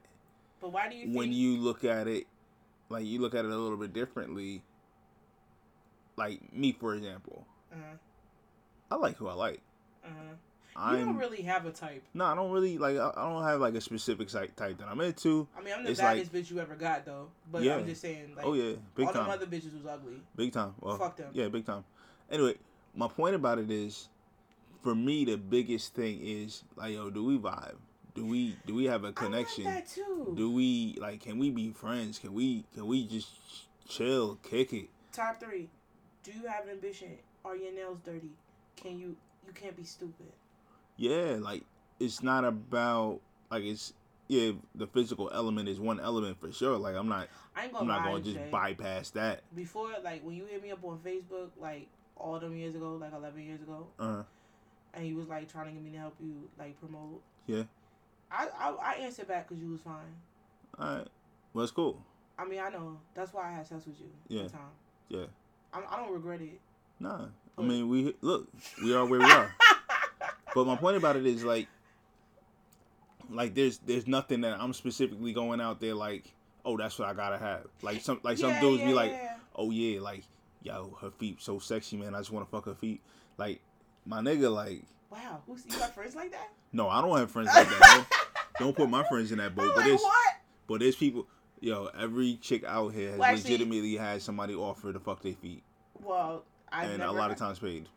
But why do you think? when you look at it, like you look at it a little bit differently. Like me, for example, uh-huh, I like who I like. uh-huh. I'm You don't really have a type. no, I don't really like. I, I don't have like a specific site type that I'm into. I mean, I'm the It's like- baddest bitch you ever got, though. But Yeah. I'm just saying, like, oh yeah, big all time. them other bitches was ugly. Big time. Well, Fuck them. Yeah, big time. Anyway, my point about it is, for me, the biggest thing is like, yo, do we vibe? Do we do we have a connection? I want that too. Do we like? Can we be friends? Can we can we just chill, kick it? Top three. Do you have ambition? Are your nails dirty? Can you? You can't be stupid. Yeah, like it's not about like it's yeah. The physical element is one element for sure. Like I'm not I I'm not gonna just Jay. bypass that. Before, like when you hit me up on Facebook, like all them years ago, like 11 years ago, uh-huh. and you was like trying to get me to help you like promote. Yeah. I I, I answered back because you was fine. all right. Well, it's cool. I mean, I know. That's why I had sex with you. Yeah. Time. Yeah. I, I don't regret it. Nah. I mean, we look. We are where we are. (laughs) But my point about it is like, like there's there's nothing that I'm specifically going out there like, oh, that's what I gotta have. Like some like some Yeah, dudes yeah, be like, yeah. oh yeah, like yo, her feet so sexy, man. I just want to fuck her feet. Like my nigga, like Wow, who's you got friends like that? no, I don't have friends like that. Don't, (laughs) don't put my friends in that boat. I'm But like, there's what? but there's people. Yo, every chick out here has Well, actually- legitimately had somebody offer to fuck their feet, Well, I've and never a lot of times paid.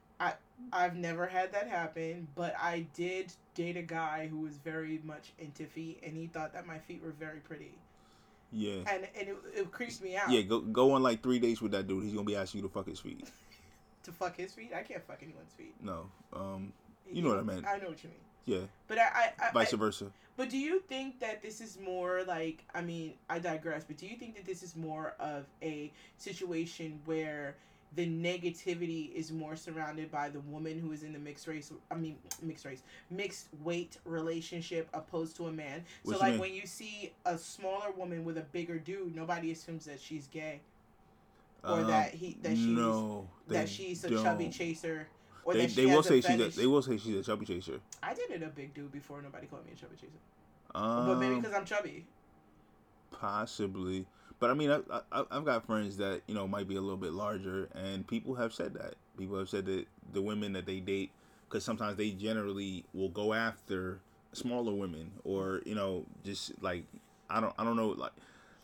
I've never had that happen, but I did date a guy who was very much into feet, and he thought that my feet were very pretty, Yeah. and and it, it creeps me out. Yeah, go go on like three dates with that dude. He's gonna be asking you to fuck his feet. (laughs) To fuck his feet, I can't fuck anyone's feet. No, um, You know what I mean. I know what you mean. yeah, But I, I, I, vice I versa. but do you think that this is more like? I mean, I digress. But do you think that this is more of a situation where the negativity is more surrounded by the woman who is in the mixed race? I mean, mixed race, mixed weight relationship, opposed to a man. What so, like mean? when you see a smaller woman with a bigger dude, nobody assumes that she's gay or Um, that he that she's no, that she's a chubby don't. chaser. Or They, that they will say she's a, they will say she's a chubby chaser. I dated a big dude before nobody called me a chubby chaser. Um, but maybe because I'm chubby. possibly, but I mean, I, I I've got friends that you know might be a little bit larger, and people have said that. People have said that the women that they date, because sometimes they generally will go after smaller women, or you know, just like I don't I don't know like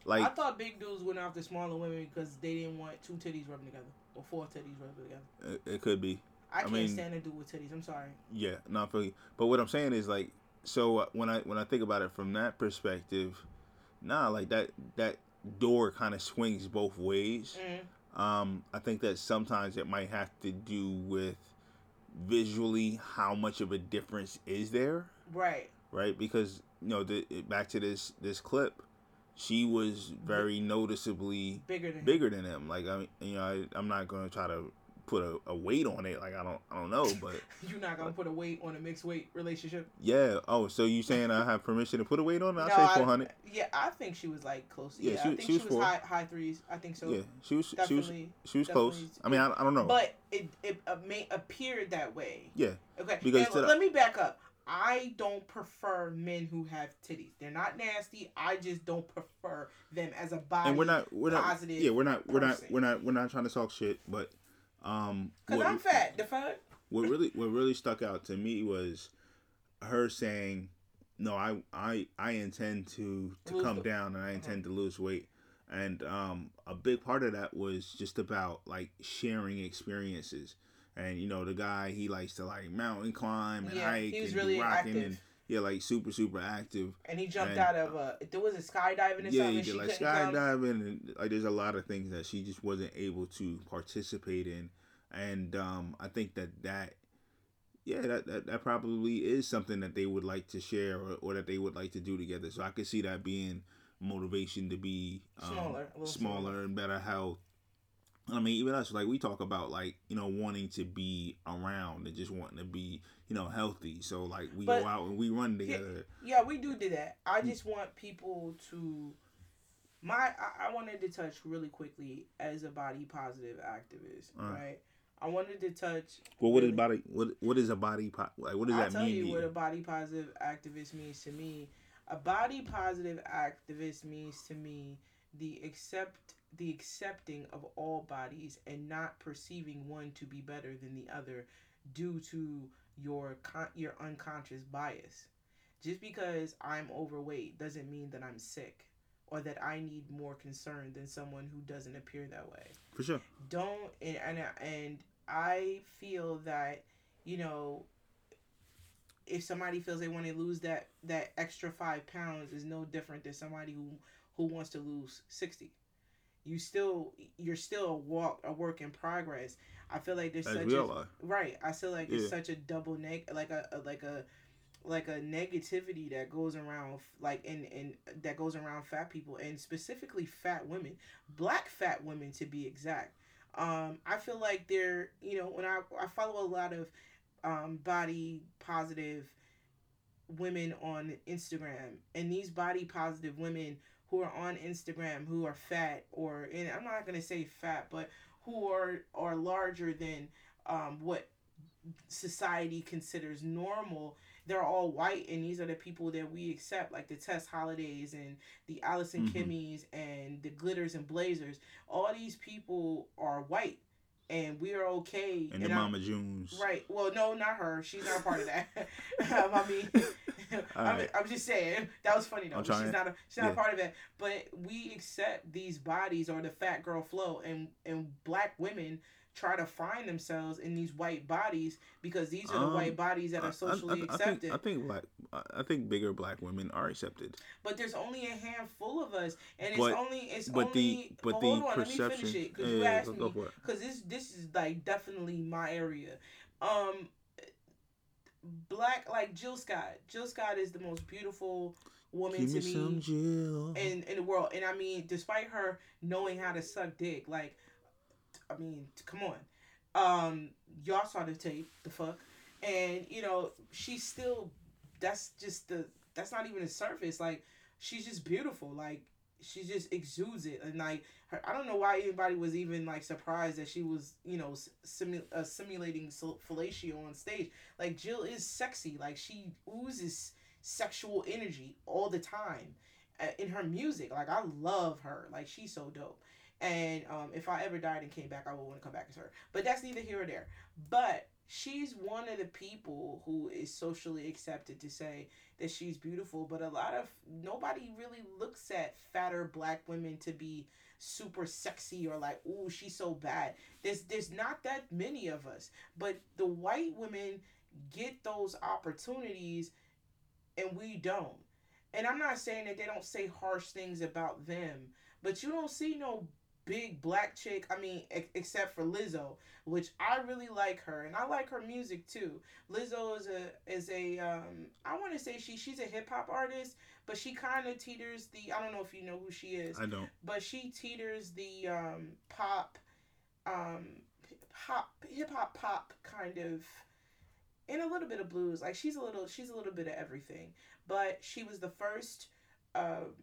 like I thought big dudes went after smaller women because they didn't want two titties rubbing together or four titties rubbing together. it, it could be. I, can't mean- stand a dude with titties. I'm sorry. Yeah, not for you. But what I'm saying is like, so uh, when I when I think about it from that perspective, nah, like that that door kind of swings both ways. Mm. Um, I think that sometimes it might have to do with visually how much of a difference is there, Right. right? Because you know, the, back to this this clip, she was very noticeably Bigger than him. than him. Like I, you know, I, I'm not gonna try to put a, a weight on it. Like I don't I don't know, but. (laughs) You're not gonna put a weight on a mixed weight relationship. Yeah. Oh, so you saying I have permission to put a weight on it? I'll No, say four hundred. Yeah, I think she was like close. Yeah, Yeah, she- I think she she was high high threes. I think so. yeah, she was. She was. She was close. I mean, I, I don't know. But it it uh, may appeared that way. yeah. Okay. Because let me back up. I don't prefer men who have titties. They're not nasty. I just don't prefer them as a body. And we're not. We're not. positive Yeah, we're not. We're not. We're not. We're not trying to talk shit. But um, Cause what, I'm fat. The fuck. what really what really stuck out to me was her saying no, I I I intend to to Lose come the- down and I intend to lose weight. And um, a big part of that was just about like sharing experiences. And you know, the guy he likes to like mountain climb and Yeah, hike and really rocking active. and yeah, like super super active. And he jumped And- out of a. There was a skydiving or Yeah, something. he did like skydiving and like there's a lot of things that she just wasn't able to participate in. And um, I think that that yeah, that, that that probably is something that they would like to share or, or that they would like to do together. So I could see that being motivation to be um, Smaller, smaller, smaller. and better health. I mean, even us, like we talk about, like you know, wanting to be around and just wanting to be, you know, healthy. So like we But- go out and we run together. Yeah, we do do that. I just want people to. My, I, I wanted to touch really quickly as a body positive activist, Uh. right? I wanted to touch. Well, what is really- body? What what is a body? Po- like what does I'll that tell mean? you to what you? a body positive activist means to me. A body positive activist means to me the accept the accepting of all bodies and not perceiving one to be better than the other due to your con- your unconscious bias. Just because I'm overweight doesn't mean that I'm sick or that I need more concern than someone who doesn't appear that way For sure. don't and and, and I feel that you know if somebody feels they want to lose that that extra five pounds is no different than somebody who who wants to lose 60 you still you're still a walk a work in progress. I feel like there's As such a, right. I feel like Yeah. it's such a double neg like a, a like a like a negativity that goes around like and and that goes around fat people and specifically fat women black fat women to be exact. Um i feel like they're you know when i i follow a lot of um body positive women on instagram and these body positive women who are on instagram who are fat or and i'm not going to say fat but who are are larger than um what society considers normal they're all white and these are the people that we accept like the tess hollidays and the allison Mhm. kimmies and the glitters and blazers all these people are white and we are okay And the I'm- Mama Junes. right well no not her she's not a part of that (laughs) (laughs) i mean I'm. I'm just saying that was funny though she's not a, she's not a yeah. part of it but we accept these bodies or the fat girl flow and and black women try to find themselves in these white bodies because these are the Um, white bodies that I- I- are socially I, I accepted think I think black I I think bigger black women are accepted. but there's only a handful of us and it's But- only it's but the- only but hold the on let me perception- finish it because Yeah, you asked me go for it. because this this is like definitely my area um black like jill scott jill scott is the most beautiful woman Give to me me in in the world. And I mean, despite her knowing how to suck dick, like, I mean, come on, um, y'all saw the tape, the fuck, and you know, she's still. That's just the. That's not even the surface. Like, she's just beautiful. Like, she just exudes it, and like, her, I don't know why anybody was even like surprised that she was, you know, simu- uh, simulating fellatio on stage. Like, Jill is sexy. Like, she oozes sexual energy all the time uh, in her music. Like I love her. Like she's so dope. And um, if I ever died and came back, I would want to come back as her. But that's neither here or there. But she's one of the people who is socially accepted to say that she's beautiful. But a lot of nobody really looks at fatter black women to be super sexy or like, oh she's so bad. There's there's not that many of us. But the white women get those opportunities and we don't. And I'm not saying that they don't say harsh things about them, but you don't see no big black chick. I mean, ex- except for Lizzo, which I really like her, and I like her music too. Lizzo is a is a um I want to say she she's a hip hop artist, but she kind of teeters the I don't know if you know who she is, I don't. but she teeters the um pop, um pop hip hop pop kind of and a little bit of blues. Like she's a little she's a little bit of everything. But she was the first um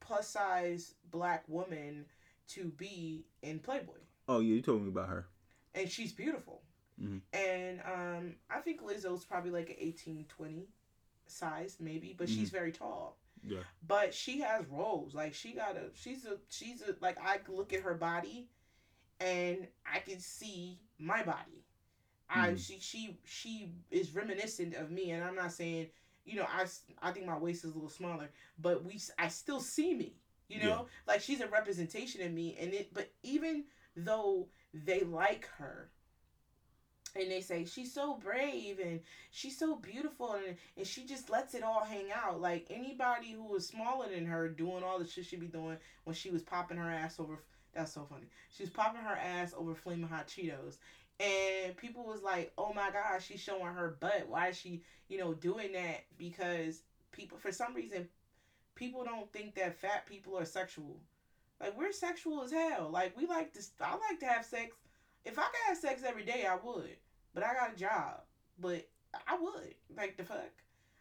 plus size black woman to be in Playboy. Oh yeah, you told me about her. And she's beautiful. Mhm. And um I think Lizzo's probably like an 18, 20 size maybe, but she's very tall. Yeah. But she has rolls. Like she got a she's a she's a like I look at her body and I can see my body. I Mhm. she she she is reminiscent of me and I'm not saying you know, I I think my waist is a little smaller, but we I still see me. You know, like she's a representation of me, and it. But even though they like her, and they say she's so brave and she's so beautiful and, and she just lets it all hang out. Like anybody who was smaller than her doing all the shit she be doing when she was popping her ass over that's so funny. She was popping her ass over flaming hot cheetos and people was like oh my god she's showing her butt. Why is she you know doing that? Because people for some reason people don't think that fat people are sexual like we're sexual as hell like we like to i like to have sex if i could have sex every day i would but I got a job. But I would. Like the fuck.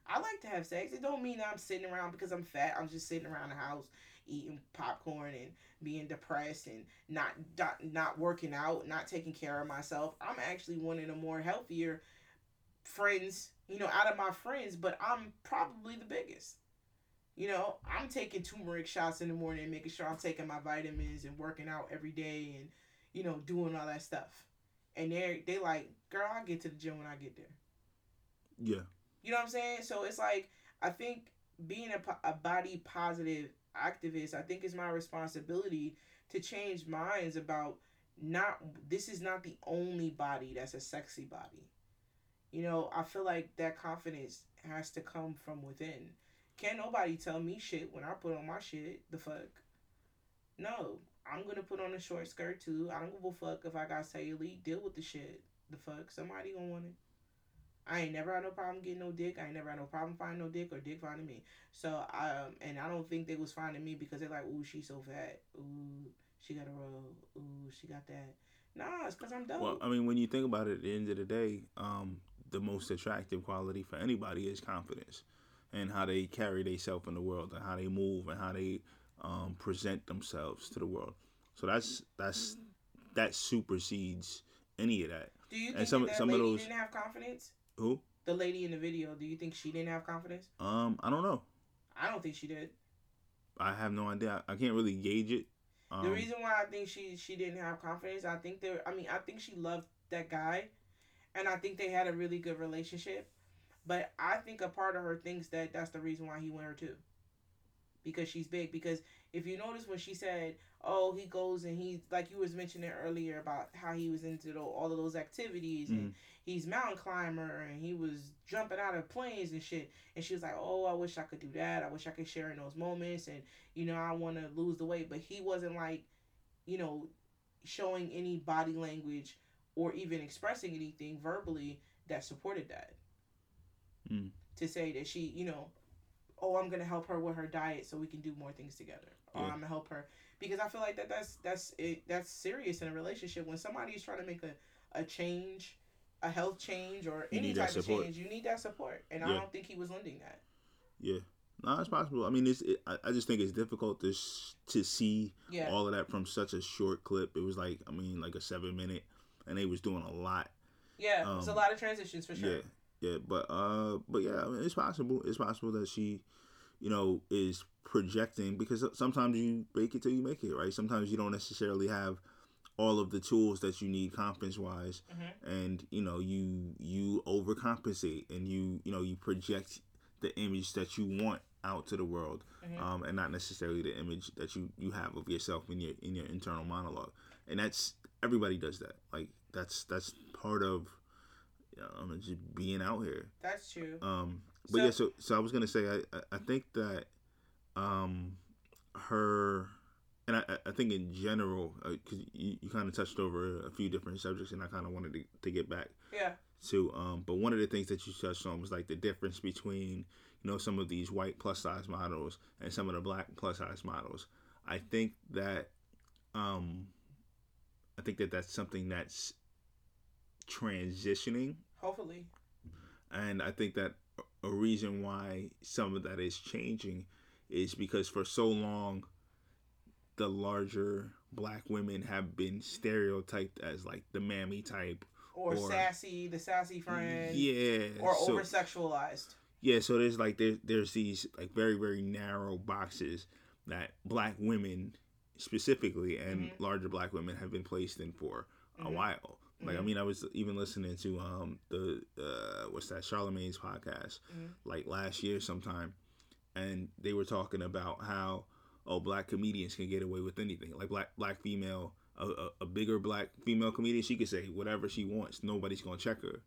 I like to have sex. It don't mean I'm sitting around because I'm fat. I'm just sitting around the house eating popcorn and being depressed and not not, not working out, not taking care of myself. I'm actually one of the more healthier friends, you know, out of my friends, but I'm probably the biggest. You know, I'm taking turmeric shots in the morning, making sure I'm taking my vitamins and working out every day and, you know, doing all that stuff and they're they like, girl, I get to the gym when I get there. Yeah. You know what I'm saying? So it's like I think being a, a body positive activist, I think is my responsibility to change minds about not this is not the only body that's a sexy body. You know, I feel like that confidence has to come from within. Can't nobody tell me shit when I put on my shit. The fuck? No, I'm gonna put on a short skirt too. I don't give a fuck if I got cellulite. Deal with the shit. The fuck? Somebody gonna want it. I ain't never had no problem getting no dick. I ain't never had no problem finding no dick or dick finding me. So um, and I don't think they was finding me because they're like, ooh, she's so fat. Ooh, she got a roll. Ooh, she got that. Nah, it's because I'm dope. Well, I mean, when you think about it, at the end of the day, um, the most attractive quality for anybody is confidence, and how they carry themselves in the world, and how they move, and how they um, present themselves to the world. So that's that's that supersedes any of that. do you and think some- that, that some of lady those- didn't have confidence? Who? The lady in the video, do you think she didn't have confidence? Um, I don't know. I don't think she did. I have no idea. I can't really gauge it. Um, The reason why I think she she didn't have confidence, I think there. I mean, I think she loved that guy, and I think they had a really good relationship. But I think a part of her thinks that that's the reason why he went her too. Because she's big. Because if you notice when she said, "Oh, he goes and he like you was mentioning earlier about how he was into the, all of those activities and Mhm. he's mountain climber and he was jumping out of planes and shit." And she was like, "Oh, I wish I could do that. I wish I could share in those moments and you know I want to lose the weight." But he wasn't like, you know, showing any body language or even expressing anything verbally that supported that. Mm. To say that she, you know, oh, I'm gonna help her with her diet so we can do more things together, or I'm gonna help her because I feel like that that's that's it that's serious in a relationship when somebody is trying to make a a change, a health change or You any type of change, you need that support, and I don't think he was lending that. Yeah. No, it's possible. I mean, it's. It, I, I just think it's difficult to sh- to see Yeah, all of that from such a short clip. It was like, I mean, like a seven minute, and they was doing a lot. yeah, there's a um, lot of transitions for sure. Yeah, yeah, but uh, but yeah, I mean, it's possible. It's possible that she, you know, is projecting because sometimes you make it till you make it, right? Sometimes you don't necessarily have all of the tools that you need confidence wise, Mhm. and you know, you you overcompensate and you you know you project the image that you want out to the world, Mhm. um, and not necessarily the image that you you have of yourself in your in your internal monologue, and that's everybody does that. Like that's that's part of um, just being out here. That's true. Um, but So- yeah, so so I was gonna say I I- I think that um her and I I think in general because you, you kind of touched over a few different subjects and I kind of wanted to, to get back Yeah, to um but one of the things that you touched on was like the difference between you know some of these white plus size models and some of the black plus size models. I think that um I think that that's something that's transitioning hopefully. and I think that a reason why some of that is changing is because for so long, the larger black women have been stereotyped as like the mammy type. Or, Or- sassy, the sassy friend. Yeah. Or so, over sexualized. yeah, so there's like there, there's these like very very narrow boxes that black women specifically and Mhm. larger black women have been placed in for a Mhm. while. Like I Mhm. mean, I was even listening to um the uh what's that Charlemagne's podcast Mhm. like last year sometime, and they were talking about how oh black comedians can get away with anything. Like black black female a, a, a bigger black female comedian she could say whatever she wants. Nobody's gonna check her.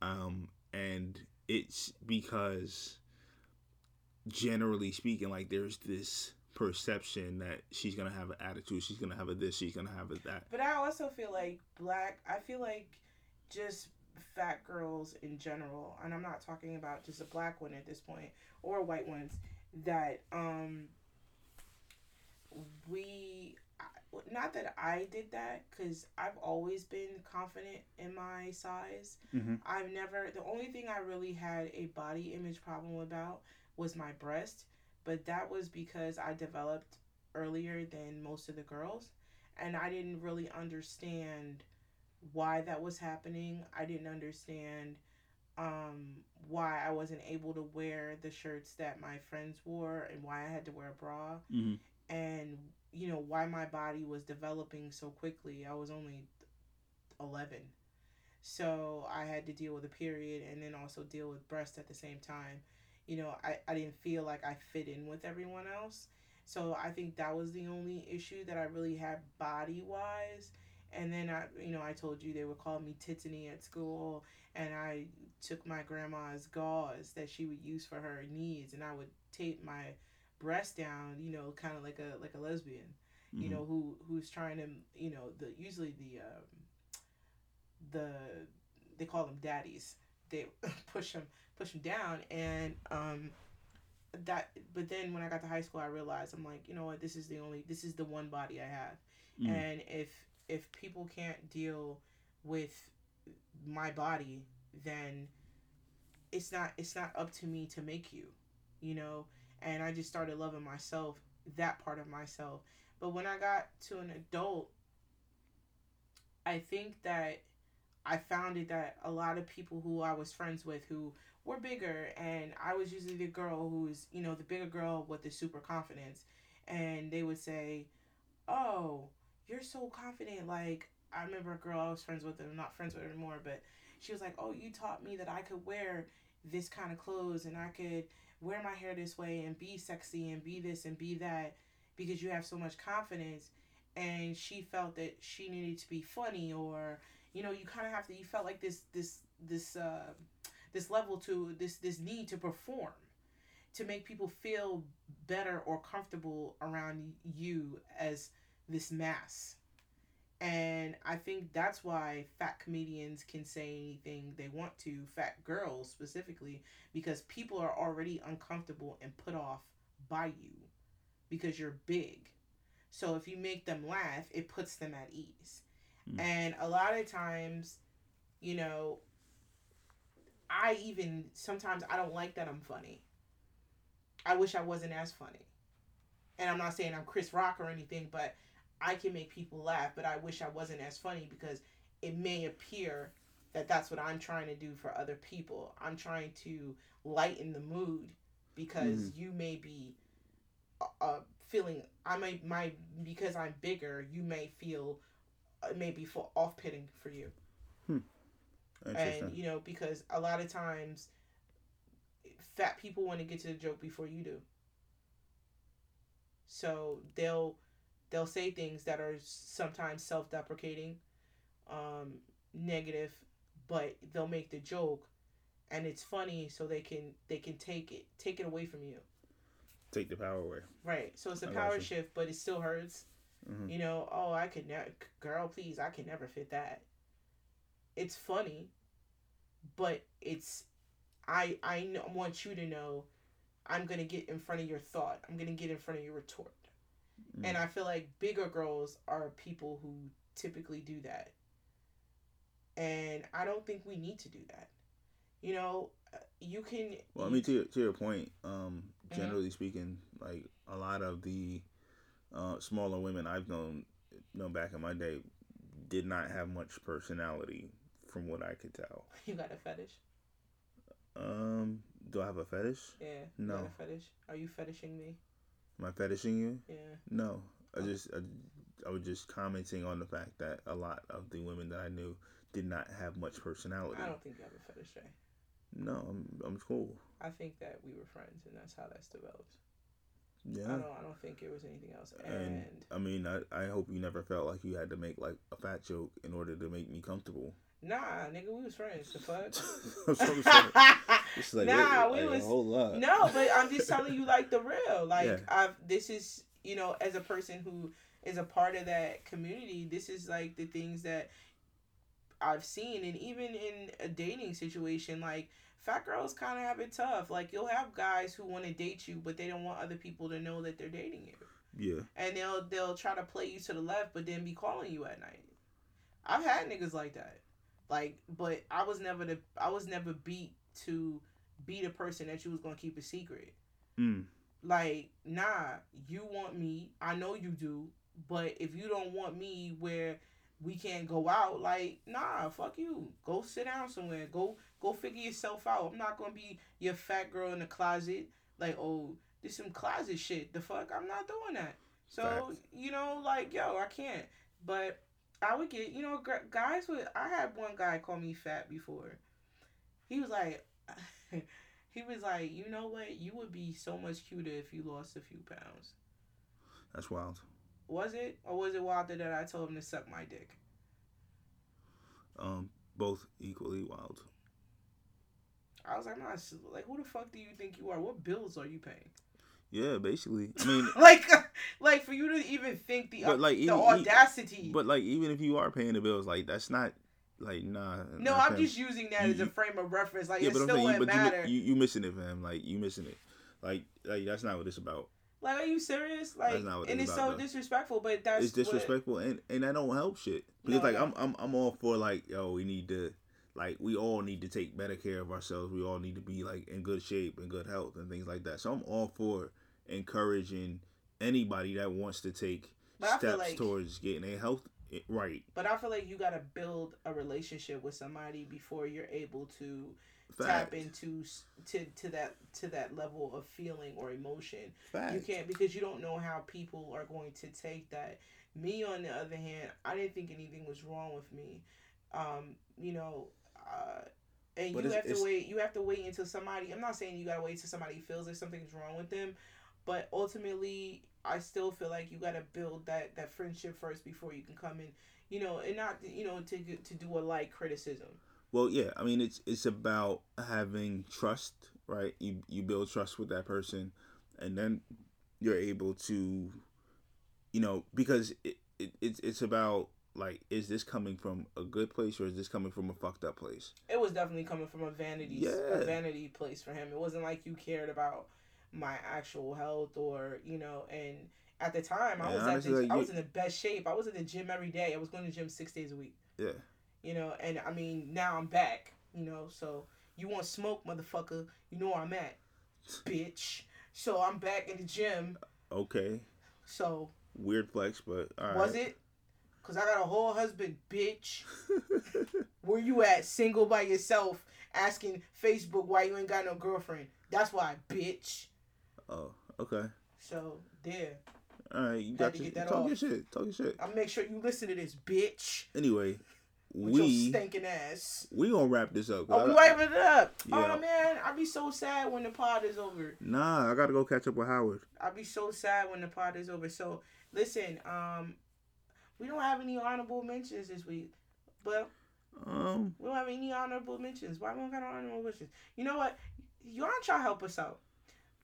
Um and it's because generally speaking, like there's this perception that she's gonna have an attitude, she's gonna have a this, she's gonna have a that. But I also feel like black. I feel like just fat girls in general, and I'm not talking about just a black one at this point or white ones. That um, we I- not that I did that because I've always been confident in my size. Mhm. I've never. The only thing I really had a body image problem about was my breast, but that was because I developed earlier than most of the girls and I didn't really understand why that was happening. I didn't understand um, why I wasn't able to wear the shirts that my friends wore and why I had to wear a bra Mhm. and you know why my body was developing so quickly. I was only 11. So I had to deal with a period and then also deal with breast at the same time. You know, I, I didn't feel like I fit in with everyone else. So I think that was the only issue that I really had body wise. And then I, you know, I told you they would call me Titany at school, and I took my grandma's gauze that she would use for her needs, and I would tape my breast down, you know, kind of like a like a lesbian, you Mhm. know, who who's trying to, you know, the usually the um, the they call them daddies. They (laughs) push them push them down, and um, that. But then when I got to high school, I realized I'm like, you know what, this is the only this is the one body I have, Mhm. and if if people can't deal with my body, then it's not it's not up to me to make you, you know. And I just started loving myself, that part of myself. But when I got to an adult, I think that I found it that a lot of people who I was friends with who were bigger, and I was usually the girl who's, you know, the bigger girl with the super confidence. And they would say, Oh, you're so confident. Like, I remember a girl I was friends with, and I'm not friends with anymore, but she was like, Oh, you taught me that I could wear this kind of clothes and I could wear my hair this way and be sexy and be this and be that because you have so much confidence. And she felt that she needed to be funny or you know you kind of have to you felt like this this this uh this level to this this need to perform to make people feel better or comfortable around you as this mass. And i think that's why fat comedians can say anything they want to fat girls specifically because people are already uncomfortable and put off by you because you're big. So if you make them laugh it puts them at ease. Mm. and a lot of times, you know, I even sometimes I don't like that I'm funny. I wish I wasn't as funny. And I'm not saying I'm Chris Rock or anything, but I can make people laugh, but I wish I wasn't as funny because it may appear that that's what I'm trying to do for other people. I'm trying to lighten the mood because you may be uh, uh, feeling I may my because I'm bigger, you may feel uh, maybe for off pitting for you Interesting. And you know because a lot of times fat people want to get to the joke before you do. So they'll they'll say things that are sometimes self-deprecating um negative but they'll make the joke and it's funny so they can they can take it take it away from you. Take the power away. right so it's a I power shift but it still hurts. Mhm. you know oh i could never girl please i can never fit that it's funny but it's i i know, want you to know i'm gonna get in front of your thought. I'm gonna get in front of your retort. And i feel like bigger girls are people who typically do that. And i don't think we need to do that. You know uh, you can Well, I mean, to your, to your point, um, Mhm. generally speaking, like a lot of the uh, smaller women I've known, known back in my day, did not have much personality, from what I could tell. (laughs) you got a fetish Um, do I have a fetish? yeah you No. a fetish are you fetishing me Am I fetishing you? yeah No, I just I, I was just commenting on the fact that a lot of the women that I knew did not have much personality. I don't think you have a fetish, Jay. No, I'm I'm cool. I think that we were friends, and that's how that's developed. Yeah. I don't. I don't think it was anything else. And, And I mean, I, I hope you never felt like you had to make like a fat joke in order to make me comfortable. Nah, nigga, we was friends. The fuck. (laughs) That's what I'm saying. It's like, (laughs) Nah, wait, we like, was- a whole lot. no, but I'm just telling you like the real. (laughs) Like Yeah. I've this is you know as a person who is a part of that community, this is like the things that I've seen, and even in a dating situation, like fat girls kind of have it tough. Like you'll have guys who want to date you, but they don't want other people to know that they're dating you, Yeah. and they'll they'll try to play you to the left, but then be calling you at night. I've had niggas like that, like, but I was never the I was never beat to be the person that you was gonna keep a secret. Mm. Like, nah, you want me. I know you do. But if you don't want me where we can't go out, like, nah, fuck you. Go sit down somewhere. Go go figure yourself out. I'm not gonna be your fat girl in the closet. Like, oh, this some closet shit. The fuck? I'm not doing that. So, Facts. you know, like, yo, I can't. But I would get, you know, guys would. I had one guy call me fat before. He was like, (laughs) he was like, you know what? You would be so much cuter if you lost a few pounds. That's wild. Was it, or was it Wilder that I told him to suck my dick? Um, both equally wild. I was like, nah, like, who the fuck do you think you are? What bills are you paying? Yeah, basically. I mean, (laughs) like, like for you to even think the But, like, the even- audacity. but like, even if you are paying the bills, like that's not like nah. no, I'm paying- just using that You- as a frame of reference. Like, Yeah, it but I'm still saying, you, you, matter. you you missing it, fam. Like you missing it. Like like that's not what it's about. like, are you serious? Like, That's not what and it's about, so though. disrespectful. But that's it's what- disrespectful and and that don't help shit because No, like no. I'm I'm I'm all for like yo we need to like we all need to take better care of ourselves we all need to be like in good shape and good health and things like that so I'm all for encouraging anybody that wants to take But steps like- towards getting their health right But I feel like you gotta build a relationship with somebody before you're able to Fact. tap into to to that to that level of feeling or emotion. Fact. You can't because you don't know how people are going to take that. Me on the other hand, I didn't think anything was wrong with me. Um, you know, uh, and But you have to wait. You have to wait until somebody. I'm not saying you gotta wait until somebody feels like something's wrong with them, but ultimately, I still feel like you gotta build that that friendship first before you can come in. You know, and not you know to to do a light criticism. Well, yeah, I mean it's it's about having trust, right? You you build trust with that person, and then you're able to, you know, because it, it it's it's about like is this coming from a good place or is this coming from a fucked up place? It was definitely coming from a vanity Yeah. a vanity place for him. It wasn't like you cared about my actual health or you know. And at the time, I Yeah, was at honestly, the, like, I was in the best shape. I was in the gym every day. I was going to the gym six days a week. Yeah, You know, and I mean now I'm back. You know, so you want smoke, motherfucker? You know where I'm at, (laughs) bitch. So I'm back in the gym. okay, So weird flex, but right. was it? Cause I got a whole husband, bitch. (laughs) Where you at, single by yourself, asking Facebook why you ain't got no girlfriend? That's why, bitch. Oh, okay, So there, all right. You got to your get that talk off. your shit. Talk your shit. I'll make sure you listen to this, bitch. Anyway, With we stinking ass. we gonna wrap this up. Oh, we I- wiping it up. Yeah. Oh man, I'd be so sad when the pod is over. Nah, I gotta go catch up with Howard. I'd be so sad when the pod is over. So listen, um, we don't have any honorable mentions this week, but Um, We don't have any honorable mentions. Why we don't got honorable mentions? You know what? Y'all try to help us out.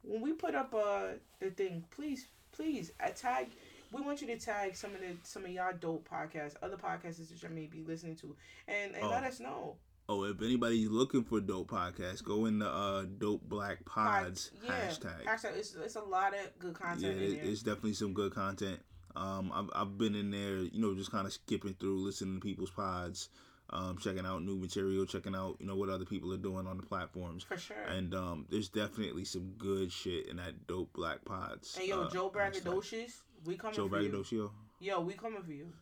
When we put up uh the thing, please, please, uh, tag. We want you to tag some of the some of y'all dope podcasts, other podcasts that you may be listening to, and and let Oh. us know. Oh, if anybody's looking for dope podcasts, go in the uh, dope black pods yeah, hashtag. Hashtag. It's it's a lot of good Yeah, content it, there. it's definitely some good content. Um, I've I've been in there, you know, just kind of skipping through, listening to people's pods, um, checking out new material, checking out, you know, what other people are doing on the platforms. For sure. And um, there's definitely some good shit in that dope black pods. And yo, uh, Joe. Braggadocious, we coming Joe for you. Joe Braggadocio. Yo, we coming for you,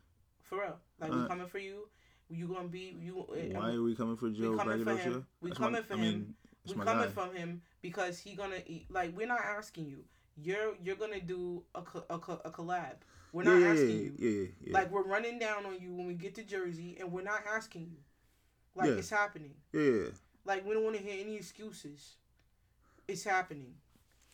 for real. Like we coming for you. You gonna be you. and Why are we coming for Joe coming for him. We That's my- coming for I him. mean, that's we coming guy. from him because he gonna eat. Like we're not asking you. You're you're gonna do a a, a collab. We're not yeah, asking yeah, you. yeah. Like we're running down on you when we get to Jersey, and we're not asking you. Like it's happening. Yeah. Like we don't want to hear any excuses. It's happening.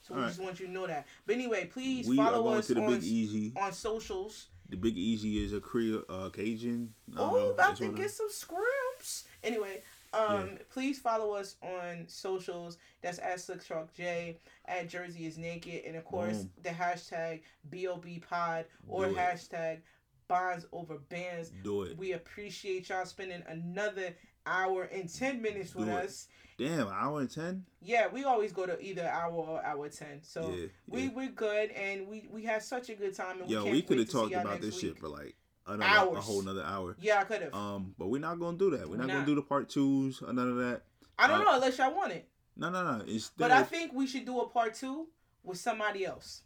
So we Alright. just want you to know that. But anyway, please We follow us on, Big Easy. on socials. The Big Easy is a Creole, uh, Cajun. Oh, about to get some scrimps. Anyway, um, Yeah. please follow us on socials. That's at Slick Shark J, at Jersey is Naked, and of course Boom. the hashtag BOB Pod or Do it. hashtag Bonds Over Bands. Do it. We appreciate y'all spending another hour and ten minutes with it. us. Damn, hour and ten. Yeah, we always go to either hour or hour ten. So yeah. we yeah. we're good, and we we had such a good time. And Yo, we, we could have talked about this week. shit for like another a whole another hour. Yeah, I could have. Um, but we're not gonna do that. We're not gonna do the part twos or none of that. I don't uh, know unless y'all want it. No, no, no. It's But I think we should do a part two with somebody else.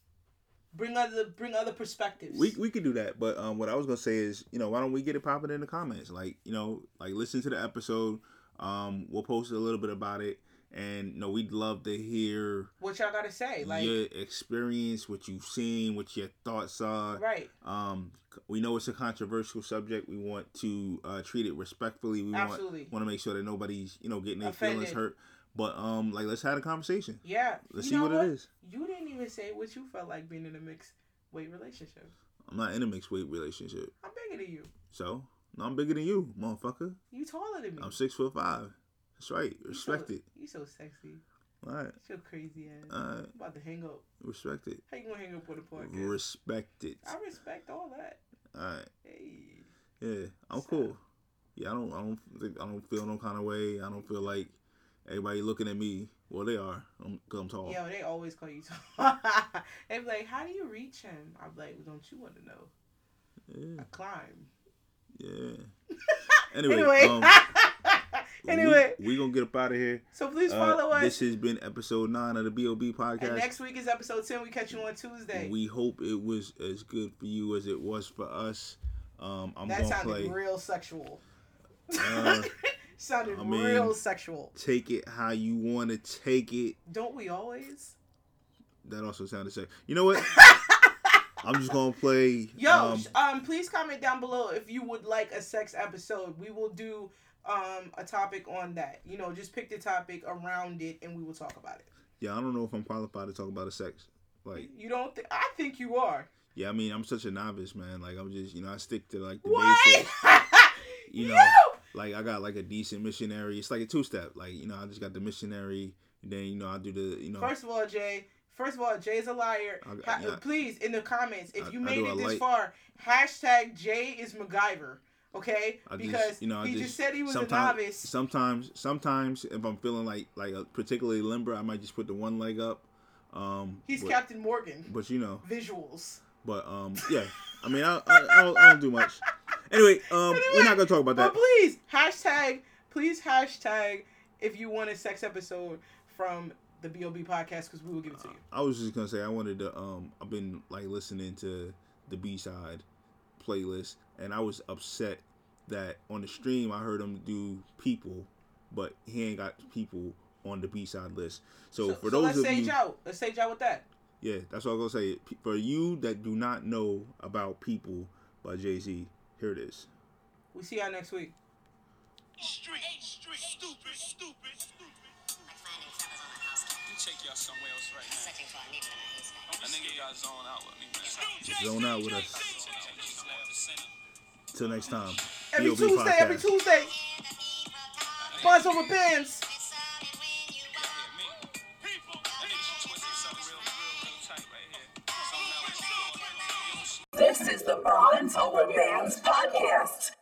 Bring other bring other perspectives. we we could do that. But um, what I was gonna say is, you know, why don't we get it popping in the comments? Like, you know, like listen to the episode. Um, we'll post a little bit about it, and know, we'd love to hear what y'all gotta say, like your experience, what you've seen, what your thoughts are. right, Um, we know it's a controversial subject. We want to uh, treat it respectfully. We absolutely, want want to make sure that nobody's you know getting their Offended. feelings hurt. But um, like let's have a conversation. yeah. Let's you see know what, it is. You didn't even say what you felt like being in a mixed weight relationship. I'm not in a mixed weight relationship, I'm bigger than you. so no, I'm bigger than you, motherfucker. You taller than me. I'm six foot five. That's right. You Respect so, it. You so sexy. All right. So crazy ass. All right. I'm about to hang up. Respect it. How you gonna hang up with a podcast? Respect it. I respect all that. All right. Hey. Yeah, I'm cool. Yeah, I don't. I don't think. I don't feel no kind of way. I don't feel like everybody looking at me. Well, they are. I'm, cause I'm tall. Yo, they always call you tall. (laughs) they be like, "How do you reach him?" I'm like, well, "Don't you want to know?" Yeah. I climb. Yeah. (laughs) Anyway. Anyway, Um, anyway, we, we gonna get up out of here. so please Uh, follow us. This has been episode nine of the Bob and podcast. next week is episode ten. We catch you on Tuesday. We hope it was as good for you as it was for us. Um, I'm that gonna sounded play. real sexual. Uh, (laughs) sounded I mean- real sexual. take it how you want to take it. Don't we always? That also sounded sick. You know what? (laughs) I'm just gonna play. Yo, um, um, please comment down below if you would like a sex episode. We will do um a topic on that. You know, just pick the topic around it, and we will talk about it. yeah, I don't know if I'm qualified to talk about a sex. Like, You don't? Th- I think you are. yeah, I mean, I'm such a novice, man. Like, I'm just, you know, I stick to like the What? basics. (laughs) You know, You! like I got like a decent missionary. It's like a two step. Like, you know, I just got the missionary. And then, you know, I do the, you know, First of all, Jay. First of all, Jay's a liar. I-. Please, in the comments, if you made it this light- far, hashtag Jay is MacGyver. Okay, I just, because you know, I he just, just, said he was a sometimes, novice. Sometimes, sometimes if I'm feeling like like a particularly limber, I might just put the one leg up. Um, He's but, Captain Morgan. But you know, Visuals. but um, yeah. I mean, I, I, I, don't, I don't do much. Anyway, um, we're not gonna talk about that. But that. please, hashtag, please hashtag if you want a sex episode from the BOB podcast because we will give it to you. I was just gonna say I wanted to um, I've been like listening to the B side playlist, and I was upset that on the stream I heard him do people, but he ain't got people on the B side list. So, for those let's of sage you, out. Let's sage out with that. yeah, that's what I was gonna say. For you that do not know about people by Jay Z, here it is. We see y'all next week. Street, street, stupid, stupid, stupid. Like finding feathers on a house top. Let me take y'all somewhere else right now. Searching for a needle in a haystack. A nigga got zone out with me, man. Zone out with us. Till next time. Every B-O-B Tuesday, podcast. every Tuesday. Buns over bands. This is the Bonds Over Bands podcast.